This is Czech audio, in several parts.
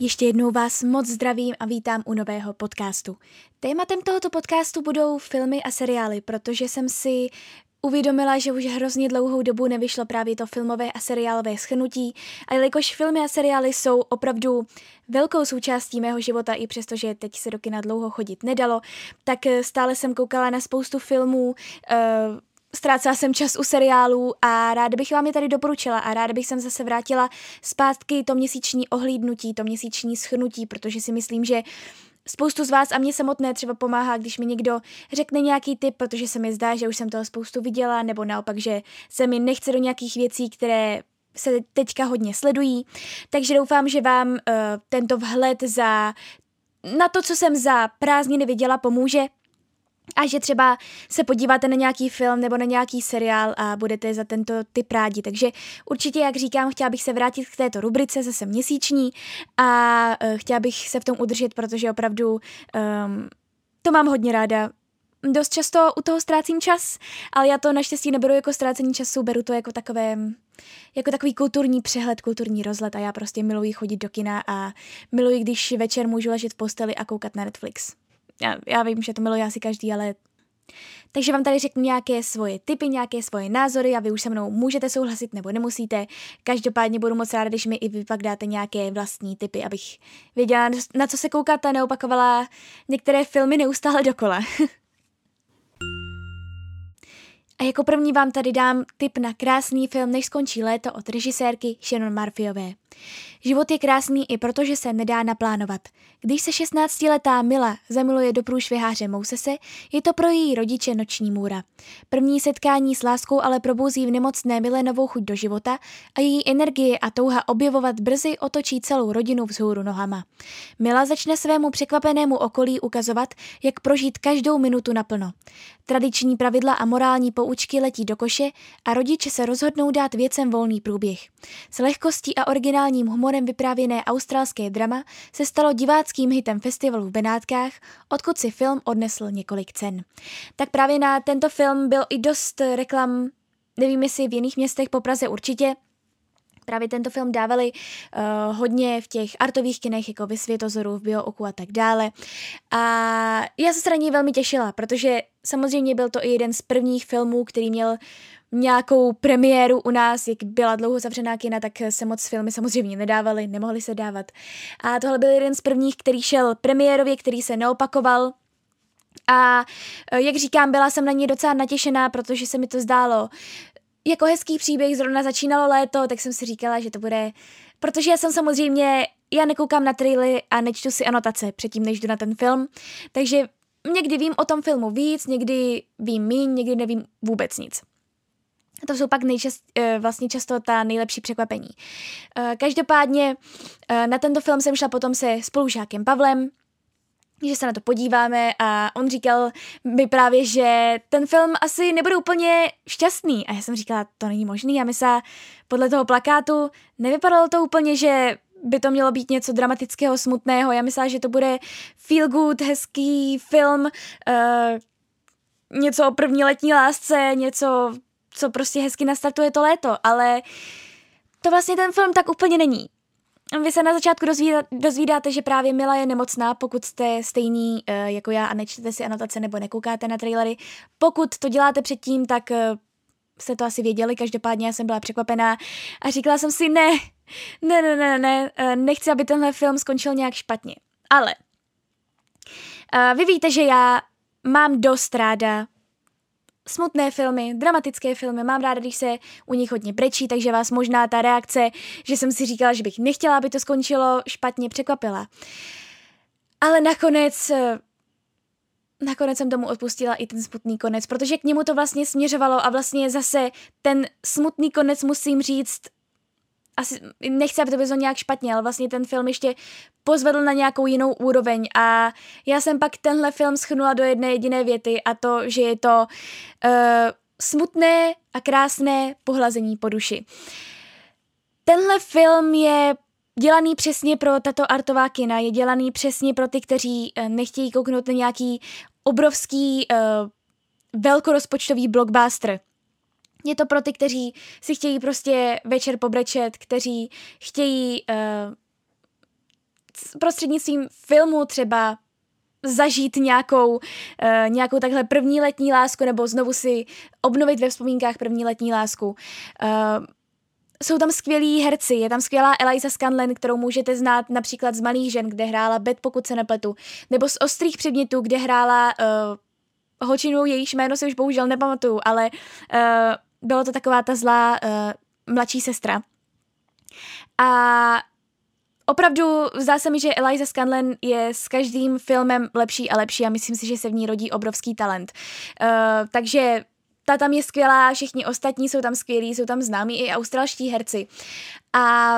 Ještě jednou vás moc zdravím a vítám u nového podcastu. Tématem tohoto podcastu budou filmy a seriály, protože jsem si uvědomila, že už hrozně dlouhou dobu nevyšlo právě to filmové a seriálové schnutí, a jelikož filmy a seriály jsou opravdu velkou součástí mého života, i přestože teď se do kina dlouho chodit nedalo, tak stále jsem koukala na spoustu filmů, uh, ztrácela jsem čas u seriálů a ráda bych vám je tady doporučila a ráda bych sem zase vrátila zpátky to měsíční ohlídnutí, to měsíční schnutí, protože si myslím, že Spoustu z vás a mě samotné třeba pomáhá, když mi někdo řekne nějaký tip, protože se mi zdá, že už jsem toho spoustu viděla, nebo naopak, že se mi nechce do nějakých věcí, které se teďka hodně sledují. Takže doufám, že vám uh, tento vhled za na to, co jsem za prázdniny viděla, pomůže a že třeba se podíváte na nějaký film nebo na nějaký seriál a budete za tento typ rádi. Takže určitě, jak říkám, chtěla bych se vrátit k této rubrice zase měsíční a uh, chtěla bych se v tom udržet, protože opravdu um, to mám hodně ráda. Dost často u toho ztrácím čas, ale já to naštěstí neberu jako ztrácení času, beru to jako takové, jako takový kulturní přehled, kulturní rozlet a já prostě miluji chodit do kina a miluji, když večer můžu ležet v posteli a koukat na Netflix já, já vím, že to miluje asi každý, ale takže vám tady řeknu nějaké svoje typy, nějaké svoje názory a vy už se mnou můžete souhlasit nebo nemusíte. Každopádně budu moc ráda, když mi i vy pak dáte nějaké vlastní typy, abych věděla, na co se koukat a neopakovala některé filmy neustále dokola. A jako první vám tady dám tip na krásný film Než skončí léto od režisérky Shannon Murphyové. Život je krásný i protože se nedá naplánovat. Když se 16-letá Mila zamiluje do průšviháře Mousese, je to pro její rodiče noční můra. První setkání s láskou ale probouzí v nemocné Mile novou chuť do života a její energie a touha objevovat brzy otočí celou rodinu vzhůru nohama. Mila začne svému překvapenému okolí ukazovat, jak prožít každou minutu naplno. Tradiční pravidla a morální poučky letí do koše a rodiče se rozhodnou dát věcem volný průběh. S lehkostí a originálním humorem vyprávěné australské drama se stalo diváckým hitem festivalu v Benátkách, odkud si film odnesl několik cen. Tak právě na tento film byl i dost reklam, nevím jestli v jiných městech po Praze určitě, Právě tento film dávali uh, hodně v těch artových kinech, jako ve Světozoru, v Biooku a tak dále. A já se straně velmi těšila, protože samozřejmě byl to i jeden z prvních filmů, který měl nějakou premiéru u nás, jak byla dlouho zavřená kina, tak se moc filmy samozřejmě nedávaly, nemohly se dávat. A tohle byl jeden z prvních, který šel premiérově, který se neopakoval, a eh, jak říkám, byla jsem na něj docela natěšená, protože se mi to zdálo jako hezký příběh, zrovna začínalo léto, tak jsem si říkala, že to bude, protože já jsem samozřejmě, já nekoukám na trailery a nečtu si anotace předtím, než jdu na ten film, takže někdy vím o tom filmu víc, někdy vím míň, někdy nevím vůbec nic. To jsou pak nejčast, eh, vlastně často ta nejlepší překvapení. Eh, každopádně eh, na tento film jsem šla potom se spolužákem Pavlem, že se na to podíváme a on říkal mi právě, že ten film asi nebude úplně šťastný. A já jsem říkala, to není možný. Já myslela, podle toho plakátu nevypadalo to úplně, že by to mělo být něco dramatického, smutného. Já myslela, že to bude feel good, hezký film, uh, něco o první letní lásce, něco, co prostě hezky nastartuje to léto, ale to vlastně ten film tak úplně není. Vy se na začátku dozvídá, dozvídáte, že právě Mila je nemocná, pokud jste stejný uh, jako já a nečtete si anotace nebo nekoukáte na trailery. Pokud to děláte předtím, tak uh, jste to asi věděli, každopádně já jsem byla překvapená a říkala jsem si, ne, ne, ne, ne, ne, uh, nechci, aby tenhle film skončil nějak špatně. Ale uh, vy víte, že já mám dost ráda smutné filmy, dramatické filmy, mám ráda, když se u nich hodně brečí, takže vás možná ta reakce, že jsem si říkala, že bych nechtěla, aby to skončilo, špatně překvapila. Ale nakonec nakonec jsem tomu odpustila i ten smutný konec, protože k němu to vlastně směřovalo a vlastně zase ten smutný konec musím říct, asi nechci, aby to bylo nějak špatně, ale vlastně ten film ještě pozvedl na nějakou jinou úroveň a já jsem pak tenhle film schnula do jedné jediné věty a to, že je to uh, smutné a krásné pohlazení po duši. Tenhle film je dělaný přesně pro tato artová kina, je dělaný přesně pro ty, kteří uh, nechtějí kouknout na nějaký obrovský uh, velkorozpočtový blockbuster. Je to pro ty, kteří si chtějí prostě večer pobrečet, kteří chtějí uh, prostřednictvím filmu třeba zažít nějakou, uh, nějakou takhle první letní lásku nebo znovu si obnovit ve vzpomínkách první letní lásku. Uh, jsou tam skvělí herci, je tam skvělá Eliza Scanlon, kterou můžete znát například z Malých žen, kde hrála Bet, pokud se nepletu, nebo z Ostrých předmětů, kde hrála uh, holčinu, jejíž jméno si už bohužel nepamatuju, ale uh, bylo to taková ta zlá uh, mladší sestra. A opravdu zdá se mi, že Eliza Scanlon je s každým filmem lepší a lepší a myslím si, že se v ní rodí obrovský talent. Uh, takže ta tam je skvělá, všichni ostatní jsou tam skvělí, jsou tam známí i australští herci. A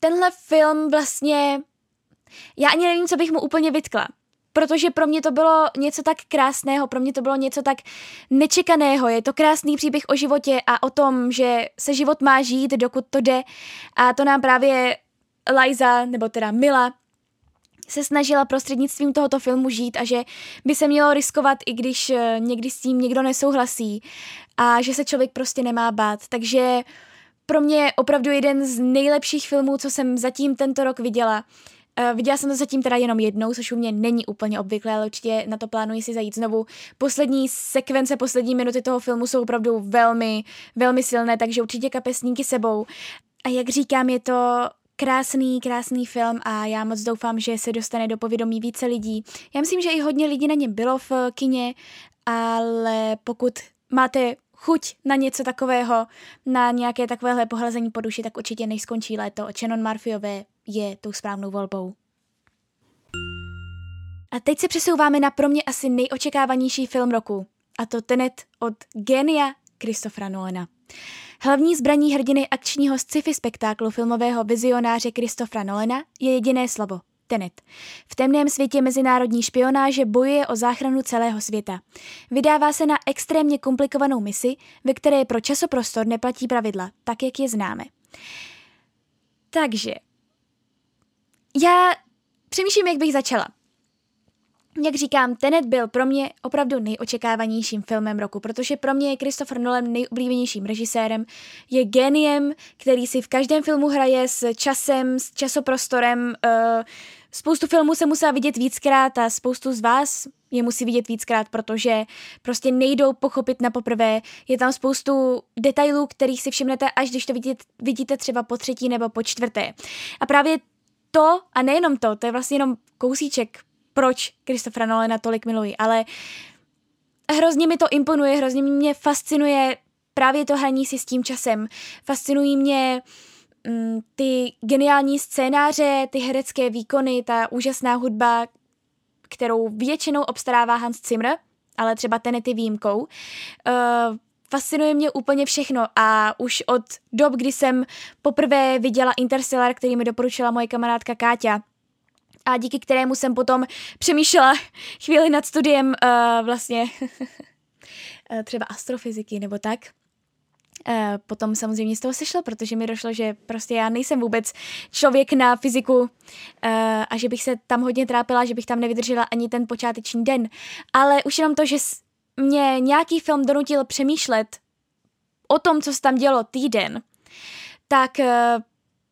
tenhle film vlastně, já ani nevím, co bych mu úplně vytkla protože pro mě to bylo něco tak krásného, pro mě to bylo něco tak nečekaného. Je to krásný příběh o životě a o tom, že se život má žít, dokud to jde. A to nám právě Liza, nebo teda Mila, se snažila prostřednictvím tohoto filmu žít a že by se mělo riskovat, i když eh, někdy s tím někdo nesouhlasí a že se člověk prostě nemá bát. Takže pro mě opravdu jeden z nejlepších filmů, co jsem zatím tento rok viděla. Uh, viděla jsem to zatím teda jenom jednou, což u mě není úplně obvyklé, ale určitě na to plánuji si zajít znovu. Poslední sekvence, poslední minuty toho filmu jsou opravdu velmi, velmi silné, takže určitě kapesníky sebou. A jak říkám, je to krásný, krásný film a já moc doufám, že se dostane do povědomí více lidí. Já myslím, že i hodně lidí na něm bylo v kině, ale pokud máte chuť na něco takového, na nějaké takovéhle pohlazení po duši, tak určitě než skončí léto. Shannon Marfiové je tou správnou volbou. A teď se přesouváme na pro mě asi nejočekávanější film roku. A to Tenet od genia Christophera Nolana. Hlavní zbraní hrdiny akčního sci-fi spektáklu filmového vizionáře Christophera Nolana je jediné slovo – Tenet. V temném světě mezinárodní špionáže bojuje o záchranu celého světa. Vydává se na extrémně komplikovanou misi, ve které pro časoprostor neplatí pravidla, tak jak je známe. Takže, já přemýšlím, jak bych začala. Jak říkám, Tenet byl pro mě opravdu nejočekávanějším filmem roku, protože pro mě je Christopher Nolan nejoblíbenějším režisérem, je geniem, který si v každém filmu hraje s časem, s časoprostorem. Uh, spoustu filmů se musela vidět víckrát a spoustu z vás je musí vidět víckrát, protože prostě nejdou pochopit na poprvé. Je tam spoustu detailů, kterých si všimnete, až když to vidíte, vidíte třeba po třetí nebo po čtvrté. A právě to, a nejenom to, to je vlastně jenom kousíček proč Christophera Nolana tolik miluji, ale hrozně mi to imponuje, hrozně mě fascinuje právě to hraní si s tím časem. Fascinují mě mm, ty geniální scénáře, ty herecké výkony, ta úžasná hudba, kterou většinou obstarává Hans Zimmer, ale třeba ten je výjimkou. Uh, fascinuje mě úplně všechno a už od dob, kdy jsem poprvé viděla Interstellar, který mi doporučila moje kamarádka Káťa, a díky kterému jsem potom přemýšlela chvíli nad studiem uh, vlastně eh, třeba astrofyziky nebo tak. Uh, potom samozřejmě z toho sešlo, protože mi došlo, že prostě já nejsem vůbec člověk na fyziku a že bych se tam hodně trápila, že bych tam nevydržela ani ten počáteční den. Ale už jenom to, že mě nějaký film donutil přemýšlet o tom, co se tam dělo týden, tak uh,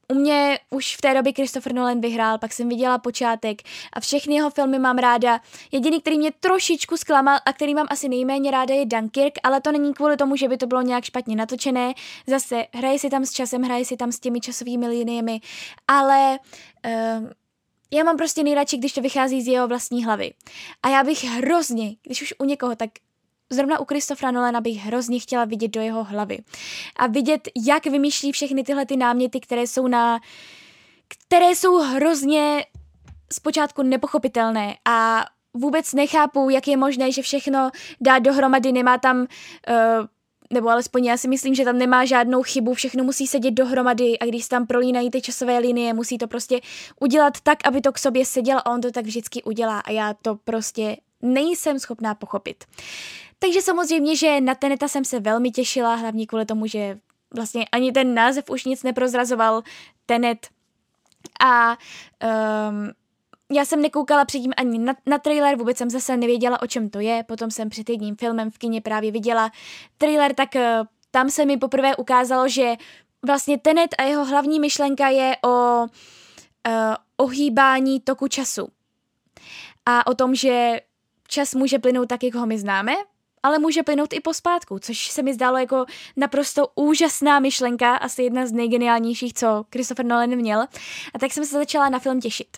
u mě už v té době Christopher Nolan vyhrál, pak jsem viděla počátek a všechny jeho filmy mám ráda. Jediný, který mě trošičku zklamal a který mám asi nejméně ráda je Dunkirk, ale to není kvůli tomu, že by to bylo nějak špatně natočené. Zase hraje si tam s časem, hraje si tam s těmi časovými liniemi, ale uh, já mám prostě nejradši, když to vychází z jeho vlastní hlavy. A já bych hrozně, když už u někoho, tak zrovna u Kristofra Nolana bych hrozně chtěla vidět do jeho hlavy. A vidět, jak vymýšlí všechny tyhle ty náměty, které jsou na... které jsou hrozně zpočátku nepochopitelné a vůbec nechápu, jak je možné, že všechno dá dohromady, nemá tam uh, nebo alespoň já si myslím, že tam nemá žádnou chybu, všechno musí sedět dohromady a když se tam prolínají ty časové linie, musí to prostě udělat tak, aby to k sobě sedělo a on to tak vždycky udělá a já to prostě nejsem schopná pochopit. Takže samozřejmě, že na Teneta jsem se velmi těšila, hlavně kvůli tomu, že vlastně ani ten název už nic neprozrazoval, Tenet. A um, já jsem nekoukala předtím ani na, na trailer, vůbec jsem zase nevěděla, o čem to je, potom jsem před jedním filmem v kině právě viděla trailer, tak uh, tam se mi poprvé ukázalo, že vlastně Tenet a jeho hlavní myšlenka je o uh, ohýbání toku času. A o tom, že čas může plynout tak, jak ho my známe, ale může plynout i pospátku, což se mi zdálo jako naprosto úžasná myšlenka, asi jedna z nejgeniálnějších, co Christopher Nolan měl. A tak jsem se začala na film těšit.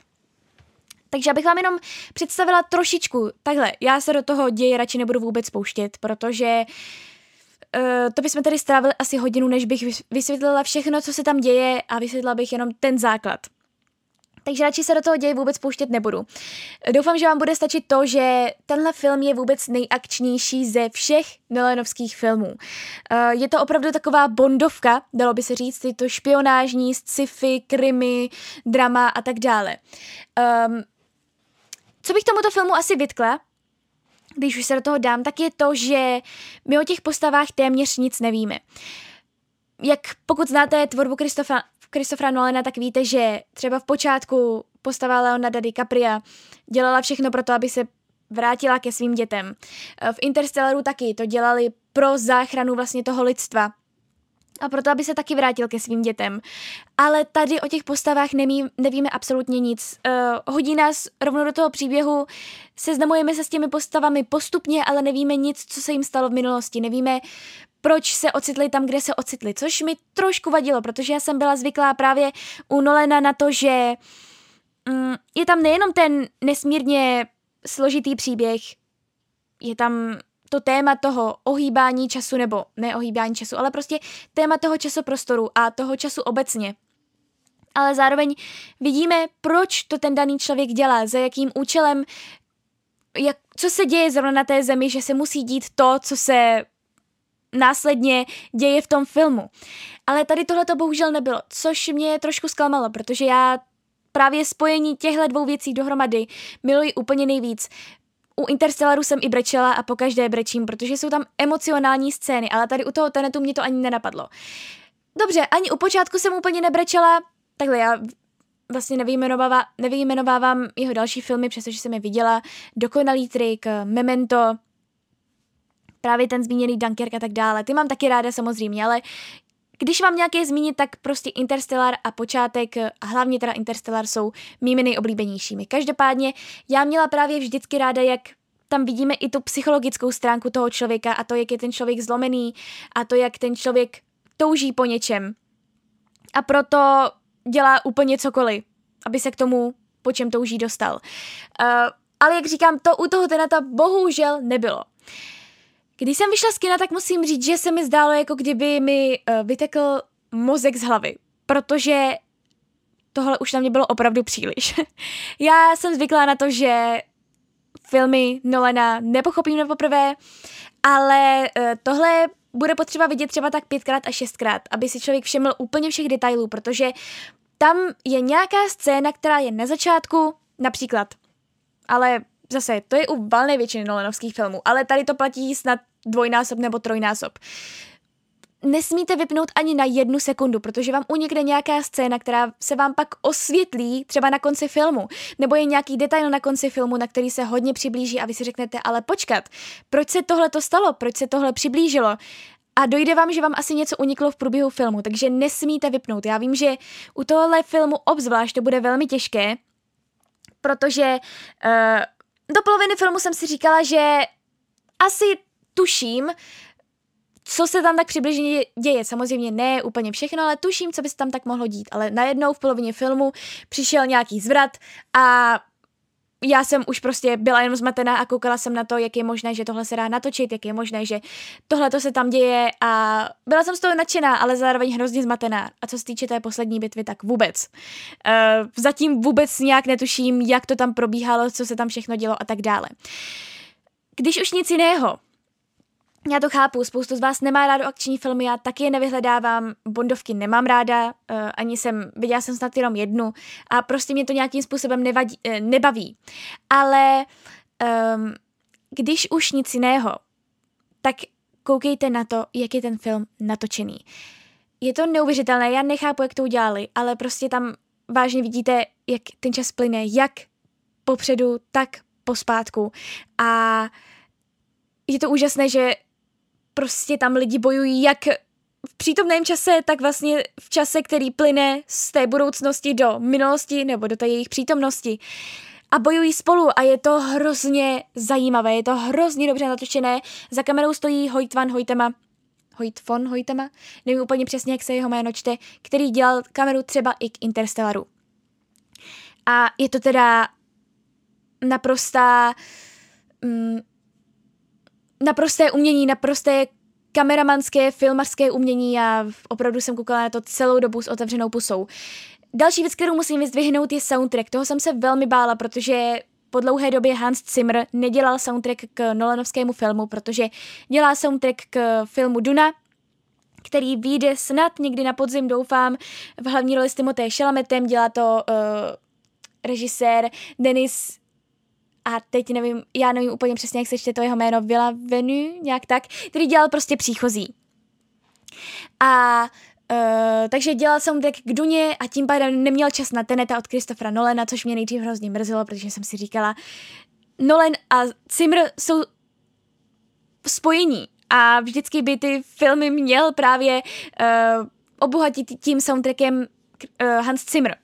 Takže abych vám jenom představila trošičku, takhle, já se do toho děje radši nebudu vůbec pouštět, protože uh, to bychom tady strávili asi hodinu, než bych vysvětlila všechno, co se tam děje a vysvětlila bych jenom ten základ takže radši se do toho děje vůbec pouštět nebudu. Doufám, že vám bude stačit to, že tenhle film je vůbec nejakčnější ze všech Nolanovských filmů. Eh, je to opravdu taková bondovka, dalo by se říct, je to špionážní, sci-fi, krimi, drama a tak dále. Um, co bych tomuto filmu asi vytkla, když už se do toho dám, tak je to, že my o těch postavách téměř nic nevíme. Jak pokud znáte tvorbu Kristofa Christophera Nolana, tak víte, že třeba v počátku postava Leonarda DiCapria dělala všechno pro to, aby se vrátila ke svým dětem. V Interstellaru taky to dělali pro záchranu vlastně toho lidstva, a proto, aby se taky vrátil ke svým dětem. Ale tady o těch postavách nemí, nevíme absolutně nic. Uh, hodí nás rovnou do toho příběhu, seznamujeme se s těmi postavami postupně, ale nevíme nic, co se jim stalo v minulosti. Nevíme, proč se ocitli tam, kde se ocitli, což mi trošku vadilo, protože já jsem byla zvyklá právě u Nolena na to, že mm, je tam nejenom ten nesmírně složitý příběh, je tam to téma toho ohýbání času, nebo ne ohýbání času, ale prostě téma toho časoprostoru a toho času obecně. Ale zároveň vidíme, proč to ten daný člověk dělá, za jakým účelem, jak, co se děje zrovna na té zemi, že se musí dít to, co se následně děje v tom filmu. Ale tady tohle to bohužel nebylo, což mě trošku zklamalo, protože já právě spojení těchto dvou věcí dohromady miluji úplně nejvíc. U Interstellaru jsem i brečela a po každé brečím, protože jsou tam emocionální scény, ale tady u toho Tenetu mě to ani nenapadlo. Dobře, ani u počátku jsem úplně nebrečela, takhle já vlastně nevyjmenovávám, nevyjmenovávám jeho další filmy, přestože jsem je viděla. Dokonalý trik, Memento, právě ten zmíněný Dunkirk a tak dále. Ty mám taky ráda samozřejmě, ale když vám nějaké zmínit, tak prostě Interstellar a počátek, a hlavně teda Interstellar jsou mými nejoblíbenějšími. Každopádně já měla právě vždycky ráda, jak tam vidíme i tu psychologickou stránku toho člověka a to, jak je ten člověk zlomený a to, jak ten člověk touží po něčem. A proto dělá úplně cokoliv, aby se k tomu, po čem touží, dostal. Uh, ale jak říkám, to u toho tenata bohužel nebylo. Když jsem vyšla z kina, tak musím říct, že se mi zdálo, jako kdyby mi uh, vytekl mozek z hlavy, protože tohle už na mě bylo opravdu příliš. Já jsem zvyklá na to, že filmy Nolana nepochopím na poprvé, ale uh, tohle bude potřeba vidět třeba tak pětkrát a šestkrát, aby si člověk všiml úplně všech detailů, protože tam je nějaká scéna, která je na začátku, například, ale zase, to je u valné většiny Nolanovských filmů, ale tady to platí snad dvojnásob nebo trojnásob. Nesmíte vypnout ani na jednu sekundu, protože vám unikne nějaká scéna, která se vám pak osvětlí třeba na konci filmu, nebo je nějaký detail na konci filmu, na který se hodně přiblíží a vy si řeknete, ale počkat, proč se tohle to stalo, proč se tohle přiblížilo? A dojde vám, že vám asi něco uniklo v průběhu filmu, takže nesmíte vypnout. Já vím, že u tohle filmu obzvlášť to bude velmi těžké, protože uh, do poloviny filmu jsem si říkala, že asi tuším, co se tam tak přibližně děje. Samozřejmě ne úplně všechno, ale tuším, co by se tam tak mohlo dít. Ale najednou v polovině filmu přišel nějaký zvrat a já jsem už prostě byla jenom zmatená a koukala jsem na to, jak je možné, že tohle se dá natočit, jak je možné, že tohle to se tam děje a byla jsem z toho nadšená, ale zároveň hrozně zmatená. A co se týče té poslední bitvy, tak vůbec. Uh, zatím vůbec nějak netuším, jak to tam probíhalo, co se tam všechno dělo a tak dále. Když už nic jiného, já to chápu, spoustu z vás nemá rádo akční filmy, já taky je nevyhledávám, Bondovky nemám ráda, uh, ani jsem, viděla jsem snad jenom jednu a prostě mě to nějakým způsobem nevadí, uh, nebaví. Ale um, když už nic jiného, tak koukejte na to, jak je ten film natočený. Je to neuvěřitelné, já nechápu, jak to udělali, ale prostě tam vážně vidíte, jak ten čas plyne, jak popředu, tak pospátku. A je to úžasné, že prostě tam lidi bojují jak v přítomném čase, tak vlastně v čase, který plyne z té budoucnosti do minulosti nebo do té jejich přítomnosti. A bojují spolu a je to hrozně zajímavé, je to hrozně dobře natočené. Za kamerou stojí Hojtvan Hojtema, Hoyt von Hojtema, nevím úplně přesně, jak se jeho jméno čte, který dělal kameru třeba i k Interstellaru. A je to teda naprostá mm, naprosté umění, naprosté kameramanské, filmařské umění a opravdu jsem koukala na to celou dobu s otevřenou pusou. Další věc, kterou musím vyzdvihnout, je soundtrack. Toho jsem se velmi bála, protože po dlouhé době Hans Zimmer nedělal soundtrack k Nolanovskému filmu, protože dělá soundtrack k filmu Duna, který vyjde snad někdy na podzim, doufám, v hlavní roli s Timothée Chalametem, dělá to uh, režisér Denis a teď nevím, já nevím úplně přesně, jak se čte to jeho jméno, Villa Venu, nějak tak, který dělal prostě příchozí. A Uh, takže dělal jsem tak k Duně a tím pádem neměl čas na Teneta od Christophera Nolena, což mě nejdřív hrozně mrzelo, protože jsem si říkala, Nolan a Zimmer jsou spojení. A vždycky by ty filmy měl právě uh, obohatit tím soundtrackem uh, Hans Zimmer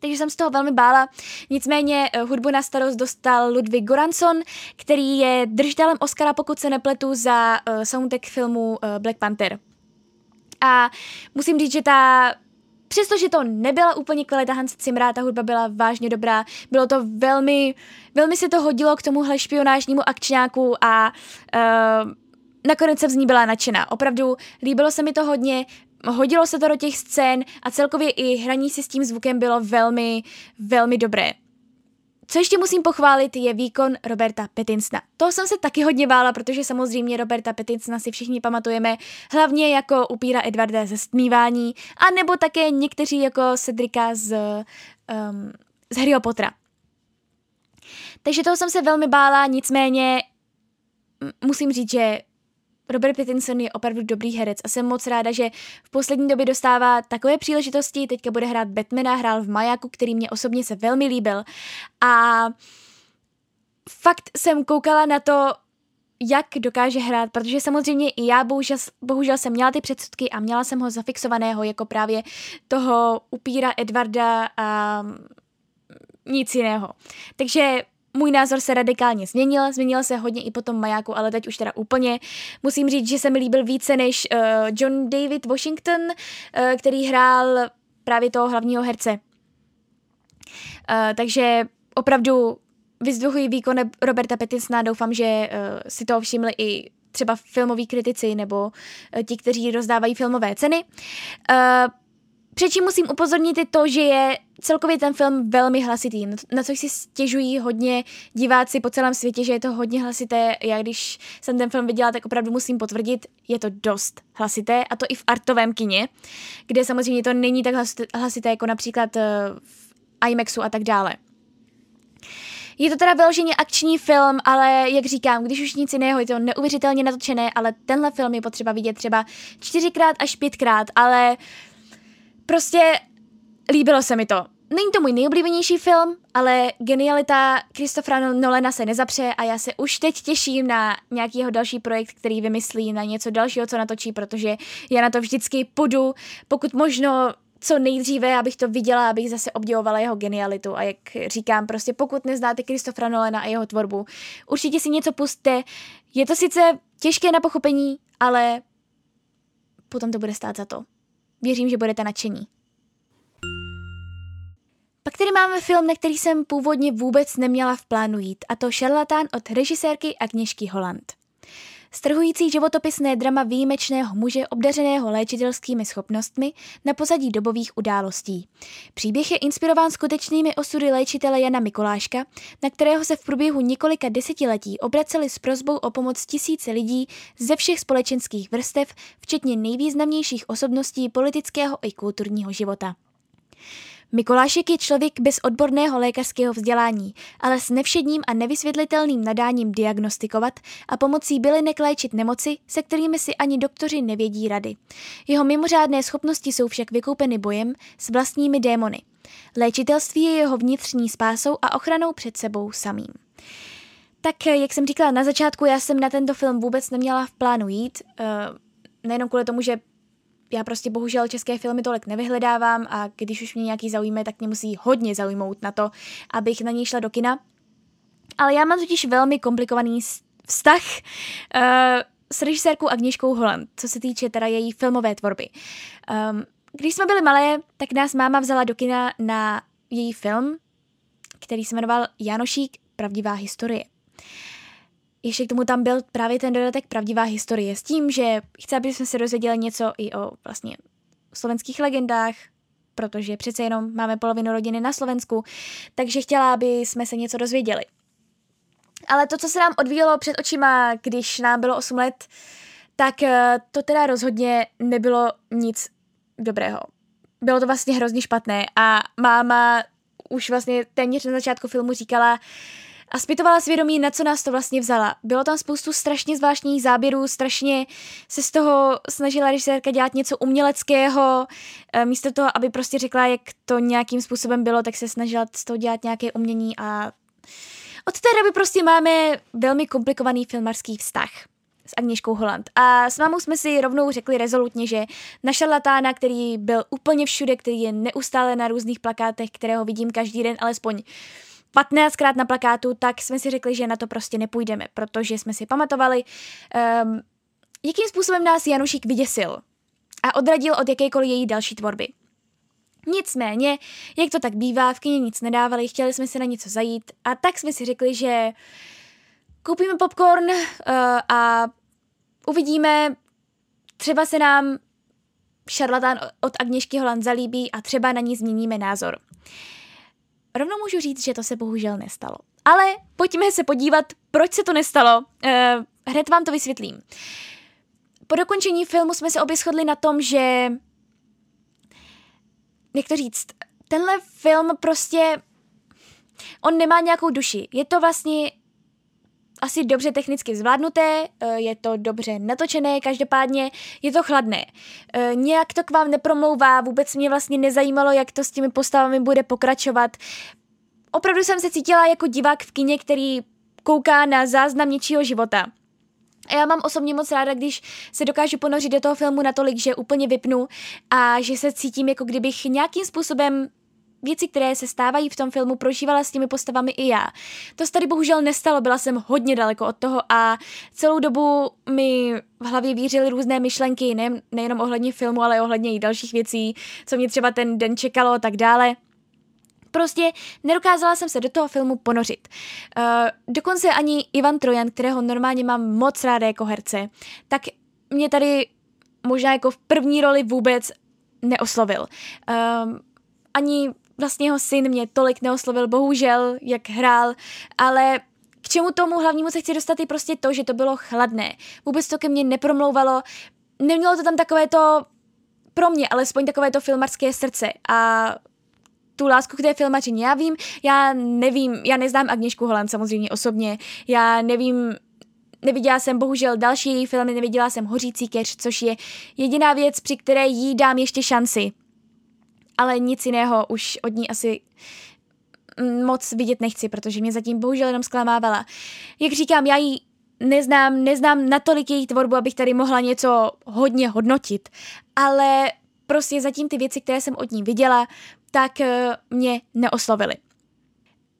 takže jsem z toho velmi bála. Nicméně eh, hudbu na starost dostal Ludwig Goranson, který je držitelem Oscara, pokud se nepletu, za uh, soundtrack filmu uh, Black Panther. A musím říct, že ta Přestože to nebyla úplně kvalita Hans Zimra, ta hudba byla vážně dobrá, bylo to velmi, velmi se to hodilo k tomuhle špionážnímu akčňáku a uh, nakonec jsem z ní byla nadšená. Opravdu líbilo se mi to hodně, hodilo se to do těch scén a celkově i hraní si s tím zvukem bylo velmi, velmi dobré. Co ještě musím pochválit, je výkon Roberta Petinsna. To jsem se taky hodně bála, protože samozřejmě Roberta Petinsna si všichni pamatujeme hlavně jako upíra Edvarda ze stmívání, a nebo také někteří jako Cedrika z, um, z Harryho Pottera. Takže toho jsem se velmi bála, nicméně musím říct, že Robert Pattinson je opravdu dobrý herec a jsem moc ráda, že v poslední době dostává takové příležitosti, teďka bude hrát Batmana, hrál v Majaku, který mě osobně se velmi líbil a fakt jsem koukala na to, jak dokáže hrát, protože samozřejmě i já bohužel, bohužel jsem měla ty předsudky a měla jsem ho zafixovaného jako právě toho upíra Edvarda a nic jiného. Takže můj názor se radikálně změnil, změnil se hodně i po tom majáku, ale teď už teda úplně. Musím říct, že se mi líbil více než uh, John David Washington, uh, který hrál právě toho hlavního herce. Uh, takže opravdu vyzdvihuji výkon Roberta Pattinsona, doufám, že uh, si to všimli i třeba filmoví kritici nebo uh, ti, kteří rozdávají filmové ceny. Uh, Přečím musím upozornit i to, že je celkově ten film velmi hlasitý, na což si stěžují hodně diváci po celém světě, že je to hodně hlasité. Já když jsem ten film viděla, tak opravdu musím potvrdit, je to dost hlasité a to i v artovém kině, kde samozřejmě to není tak hlasité jako například eh, v IMAXu a tak dále. Je to teda vyloženě akční film, ale jak říkám, když už nic jiného, je to neuvěřitelně natočené, ale tenhle film je potřeba vidět třeba čtyřikrát až pětkrát, ale Prostě líbilo se mi to. Není to můj nejoblíbenější film, ale genialita Christophera Nolena se nezapře a já se už teď těším na nějaký jeho další projekt, který vymyslí, na něco dalšího, co natočí, protože já na to vždycky půjdu, pokud možno co nejdříve, abych to viděla, abych zase obdivovala jeho genialitu. A jak říkám, prostě pokud neznáte Christophera Nolena a jeho tvorbu, určitě si něco puste. Je to sice těžké na pochopení, ale potom to bude stát za to. Věřím, že budete nadšení. Pak tady máme film, na který jsem původně vůbec neměla v plánu jít, a to Šarlatán od režisérky Agněšky Holland. Strhující životopisné drama výjimečného muže obdařeného léčitelskými schopnostmi na pozadí dobových událostí. Příběh je inspirován skutečnými osudy léčitele Jana Mikoláška, na kterého se v průběhu několika desetiletí obraceli s prozbou o pomoc tisíce lidí ze všech společenských vrstev, včetně nejvýznamnějších osobností politického i kulturního života. Mikolášek je člověk bez odborného lékařského vzdělání, ale s nevšedním a nevysvětlitelným nadáním diagnostikovat a pomocí bylinek léčit nemoci, se kterými si ani doktoři nevědí rady. Jeho mimořádné schopnosti jsou však vykoupeny bojem s vlastními démony. Léčitelství je jeho vnitřní spásou a ochranou před sebou samým. Tak, jak jsem říkala na začátku, já jsem na tento film vůbec neměla v plánu jít, uh, nejenom kvůli tomu, že já prostě bohužel české filmy tolik nevyhledávám a když už mě nějaký zaujme, tak mě musí hodně zaujmout na to, abych na něj šla do kina. Ale já mám totiž velmi komplikovaný vztah uh, s režisérkou Agněškou Holland, co se týče teda její filmové tvorby. Um, když jsme byli malé, tak nás máma vzala do kina na její film, který se jmenoval Janošík, pravdivá historie ještě k tomu tam byl právě ten dodatek pravdivá historie s tím, že chce, aby jsme se dozvěděli něco i o vlastně slovenských legendách, protože přece jenom máme polovinu rodiny na Slovensku, takže chtěla, aby jsme se něco dozvěděli. Ale to, co se nám odvíjelo před očima, když nám bylo 8 let, tak eh, to teda rozhodně nebylo nic dobrého. Bylo to vlastně hrozně špatné a máma už vlastně téměř na začátku filmu říkala, a zpytovala svědomí, na co nás to vlastně vzala. Bylo tam spoustu strašně zvláštních záběrů, strašně se z toho snažila režisérka dělat něco uměleckého, eh, místo toho, aby prostě řekla, jak to nějakým způsobem bylo, tak se snažila z toho dělat nějaké umění a od té doby prostě máme velmi komplikovaný filmarský vztah s Agněškou Holland. A s mámou jsme si rovnou řekli rezolutně, že na šarlatána, který byl úplně všude, který je neustále na různých plakátech, kterého vidím každý den, alespoň 15krát na plakátu, tak jsme si řekli, že na to prostě nepůjdeme, protože jsme si pamatovali, um, jakým způsobem nás Janušík vyděsil a odradil od jakékoliv její další tvorby. Nicméně, jak to tak bývá, v kyně nic nedávali, chtěli jsme si na něco zajít a tak jsme si řekli, že koupíme popcorn uh, a uvidíme, třeba se nám šarlatán od Agněšky Holand zalíbí a třeba na ní změníme názor. Rovnou můžu říct, že to se bohužel nestalo. Ale pojďme se podívat, proč se to nestalo. Uh, hned vám to vysvětlím. Po dokončení filmu jsme se obě shodli na tom, že... Jak to říct? Tenhle film prostě... On nemá nějakou duši. Je to vlastně asi dobře technicky zvládnuté, eh, je to dobře natočené, každopádně je to chladné. Eh, nějak to k vám nepromlouvá, vůbec mě vlastně nezajímalo, jak to s těmi postavami bude pokračovat. Opravdu jsem se cítila jako divák v kině, který kouká na záznam něčího života. A já mám osobně moc ráda, když se dokážu ponořit do toho filmu natolik, že úplně vypnu a že se cítím, jako kdybych nějakým způsobem věci, které se stávají v tom filmu, prožívala s těmi postavami i já. To se tady bohužel nestalo, byla jsem hodně daleko od toho a celou dobu mi v hlavě vířily různé myšlenky, ne, nejenom ohledně filmu, ale ohledně i dalších věcí, co mě třeba ten den čekalo a tak dále. Prostě nedokázala jsem se do toho filmu ponořit. Uh, dokonce ani Ivan Trojan, kterého normálně mám moc ráda jako herce, tak mě tady možná jako v první roli vůbec neoslovil. Uh, ani vlastně jeho syn mě tolik neoslovil, bohužel, jak hrál, ale k čemu tomu hlavnímu se chci dostat je prostě to, že to bylo chladné. Vůbec to ke mně nepromlouvalo, nemělo to tam takové to, pro mě alespoň takové to filmarské srdce a tu lásku k té filmařině. Já vím, já nevím, já neznám Agněšku Holand samozřejmě osobně, já nevím, neviděla jsem bohužel další její filmy, neviděla jsem Hořící keř, což je jediná věc, při které jí dám ještě šanci ale nic jiného už od ní asi moc vidět nechci, protože mě zatím bohužel jenom zklamávala. Jak říkám, já ji neznám, neznám natolik její tvorbu, abych tady mohla něco hodně hodnotit, ale prostě zatím ty věci, které jsem od ní viděla, tak eh, mě neoslovily.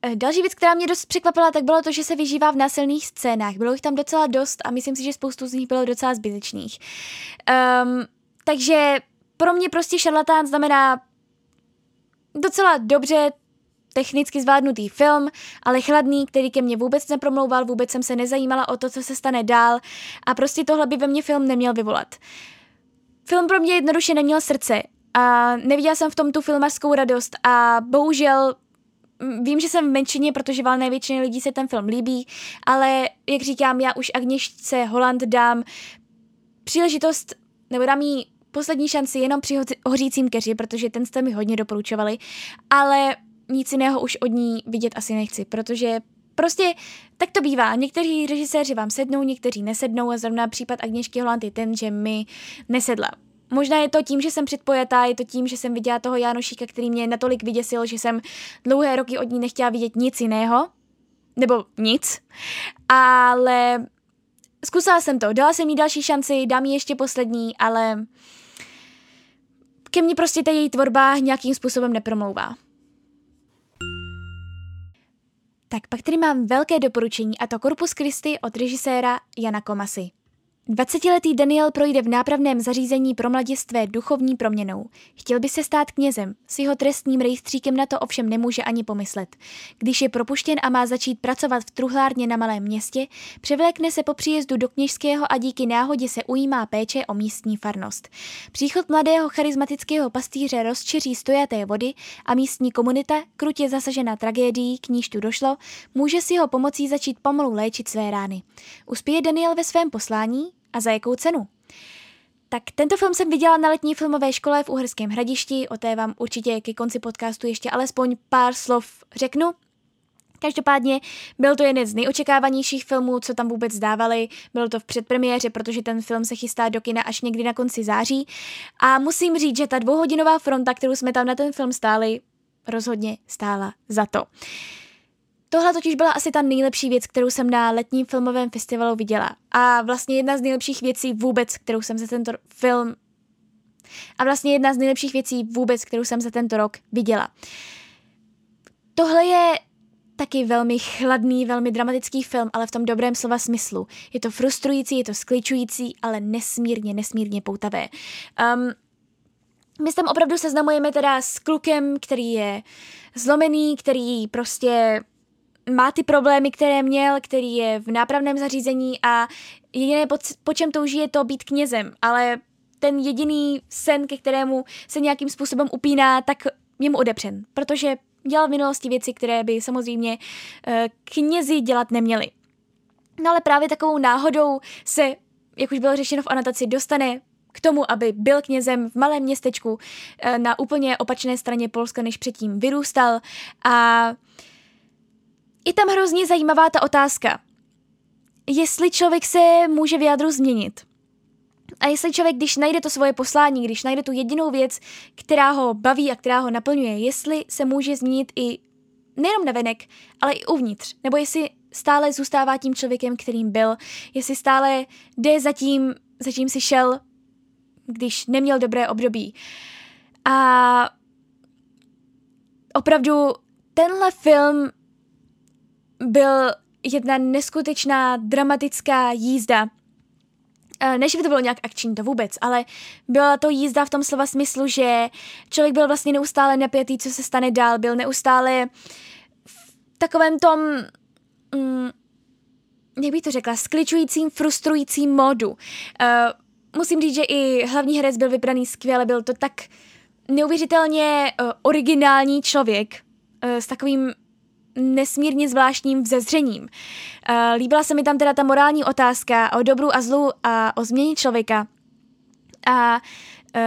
Eh, další věc, která mě dost překvapila, tak bylo to, že se vyžívá v násilných scénách. Bylo jich tam docela dost a myslím si, že spoustu z nich bylo docela zbytečných. Um, takže pro mě prostě šarlatán znamená docela dobře technicky zvládnutý film, ale chladný, který ke mně vůbec nepromlouval, vůbec jsem se nezajímala o to, co se stane dál a prostě tohle by ve mně film neměl vyvolat. Film pro mě jednoduše neměl srdce a neviděla jsem v tom tu filmařskou radost a bohužel vím, že jsem v menšině, protože valné většině lidí se ten film líbí, ale jak říkám, já už Agněšce Holand dám příležitost, nebo dám jí poslední šanci jenom při hořícím keři, protože ten jste mi hodně doporučovali, ale nic jiného už od ní vidět asi nechci, protože prostě tak to bývá. Někteří režiséři vám sednou, někteří nesednou a zrovna případ Agněšky Holand je ten, že mi nesedla. Možná je to tím, že jsem předpojatá, je to tím, že jsem viděla toho Janošíka, který mě natolik vyděsil, že jsem dlouhé roky od ní nechtěla vidět nic jiného. Nebo nic. Ale zkusila jsem to, dala jsem jí další šanci, dám jí ještě poslední, ale ke mně prostě ta její tvorba nějakým způsobem nepromlouvá. Tak pak tady mám velké doporučení a to Corpus Christi od režiséra Jana Komasy. 20-letý Daniel projde v nápravném zařízení pro mladistvé duchovní proměnou. Chtěl by se stát knězem, s jeho trestním rejstříkem na to ovšem nemůže ani pomyslet. Když je propuštěn a má začít pracovat v truhlárně na malém městě, převlékne se po příjezdu do kněžského a díky náhodě se ujímá péče o místní farnost. Příchod mladého charismatického pastýře rozčeří stojaté vody a místní komunita, krutě zasažená tragédií, k níž tu došlo, může si jeho pomocí začít pomalu léčit své rány. Uspěje Daniel ve svém poslání? A za jakou cenu. Tak tento film jsem viděla na letní filmové škole v Uherském hradišti, o té vám určitě ke konci podcastu ještě alespoň pár slov řeknu. Každopádně byl to jeden z nejočekávanějších filmů, co tam vůbec dávali. Bylo to v předpremiéře, protože ten film se chystá do kina až někdy na konci září. A musím říct, že ta dvouhodinová fronta, kterou jsme tam na ten film stáli, rozhodně stála za to. Uh, Tohle totiž byla asi ta nejlepší věc, kterou jsem na letním filmovém festivalu viděla. A vlastně jedna z nejlepších věcí vůbec, kterou jsem za tento film a vlastně jedna z nejlepších věcí vůbec, kterou jsem za tento rok viděla. Tohle je taky velmi chladný, velmi dramatický film, ale v tom dobrém slova smyslu. Je to frustrující, je to skličující, ale nesmírně, nesmírně poutavé. Um, my tam opravdu seznamujeme teda s klukem, který je zlomený, který prostě má ty problémy, které měl, který je v nápravném zařízení a jediné, po, po čem touží, je to být knězem, ale ten jediný sen, ke kterému se nějakým způsobem upíná, tak je mu odepřen, protože dělal v minulosti věci, které by samozřejmě uh, knězi dělat neměli. No ale právě takovou náhodou se, jak už bylo řešeno v anotaci, dostane k tomu, aby byl knězem v malém městečku uh, na úplně opačné straně Polska, než předtím vyrůstal. A je tam hrozně zajímavá ta otázka. Jestli člověk se může v jádru změnit. A jestli člověk, když najde to svoje poslání, když najde tu jedinou věc, která ho baví a která ho naplňuje, jestli se může změnit i nejenom na venek, ale i uvnitř. Nebo jestli stále zůstává tím člověkem, kterým byl, jestli stále jde za tím, za čím si šel, když neměl dobré období. A opravdu tenhle film byl jedna neskutečná dramatická jízda. E, než by to bylo nějak akční, to vůbec, ale byla to jízda v tom slova smyslu, že člověk byl vlastně neustále napětý, co se stane dál, byl neustále v takovém tom, mm, jak bych to řekla, skličujícím, frustrujícím modu. Uh, musím říct, že i hlavní herec byl vybraný skvěle, byl to tak neuvěřitelně uh, originální člověk uh, s takovým nesmírně zvláštním vzezřením. Uh, líbila se mi tam teda ta morální otázka o dobru a zlu a o změně člověka. A uh,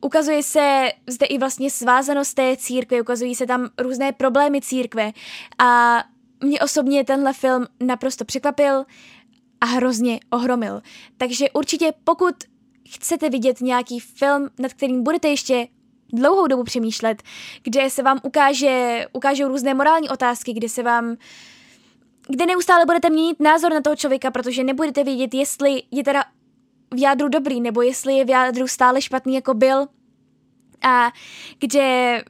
ukazuje se zde i vlastně svázanost té církve, ukazují se tam různé problémy církve a mě osobně tenhle film naprosto překvapil a hrozně ohromil. Takže určitě pokud chcete vidět nějaký film, nad kterým budete ještě dlouhou dobu přemýšlet, kde se vám ukáže, ukážou různé morální otázky, kde se vám kde neustále budete měnit názor na toho člověka, protože nebudete vědět, jestli je teda v jádru dobrý, nebo jestli je v jádru stále špatný, jako byl. A kde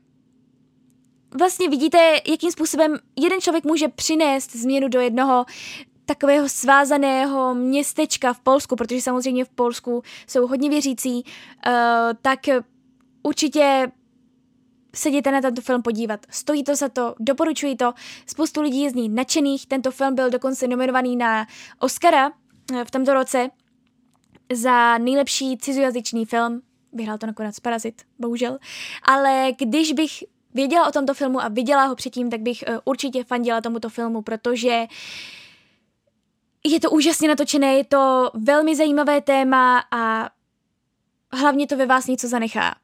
vlastně vidíte, jakým způsobem jeden člověk může přinést změnu do jednoho takového svázaného městečka v Polsku, protože samozřejmě v Polsku jsou hodně věřící, uh, tak určitě se jděte na tento film podívat. Stojí to za to, doporučuji to. Spoustu lidí je z ní nadšených. Tento film byl dokonce nominovaný na Oscara eh, v tomto roce za nejlepší cizojazyčný film. Vyhrál to nakonec Parazit, bohužel. Ale když bych věděla o tomto filmu a viděla ho předtím, tak bych uh, určitě fandila tomuto filmu, protože je to úžasně natočené, je to velmi zajímavé téma a hlavně to ve vás něco zanechá.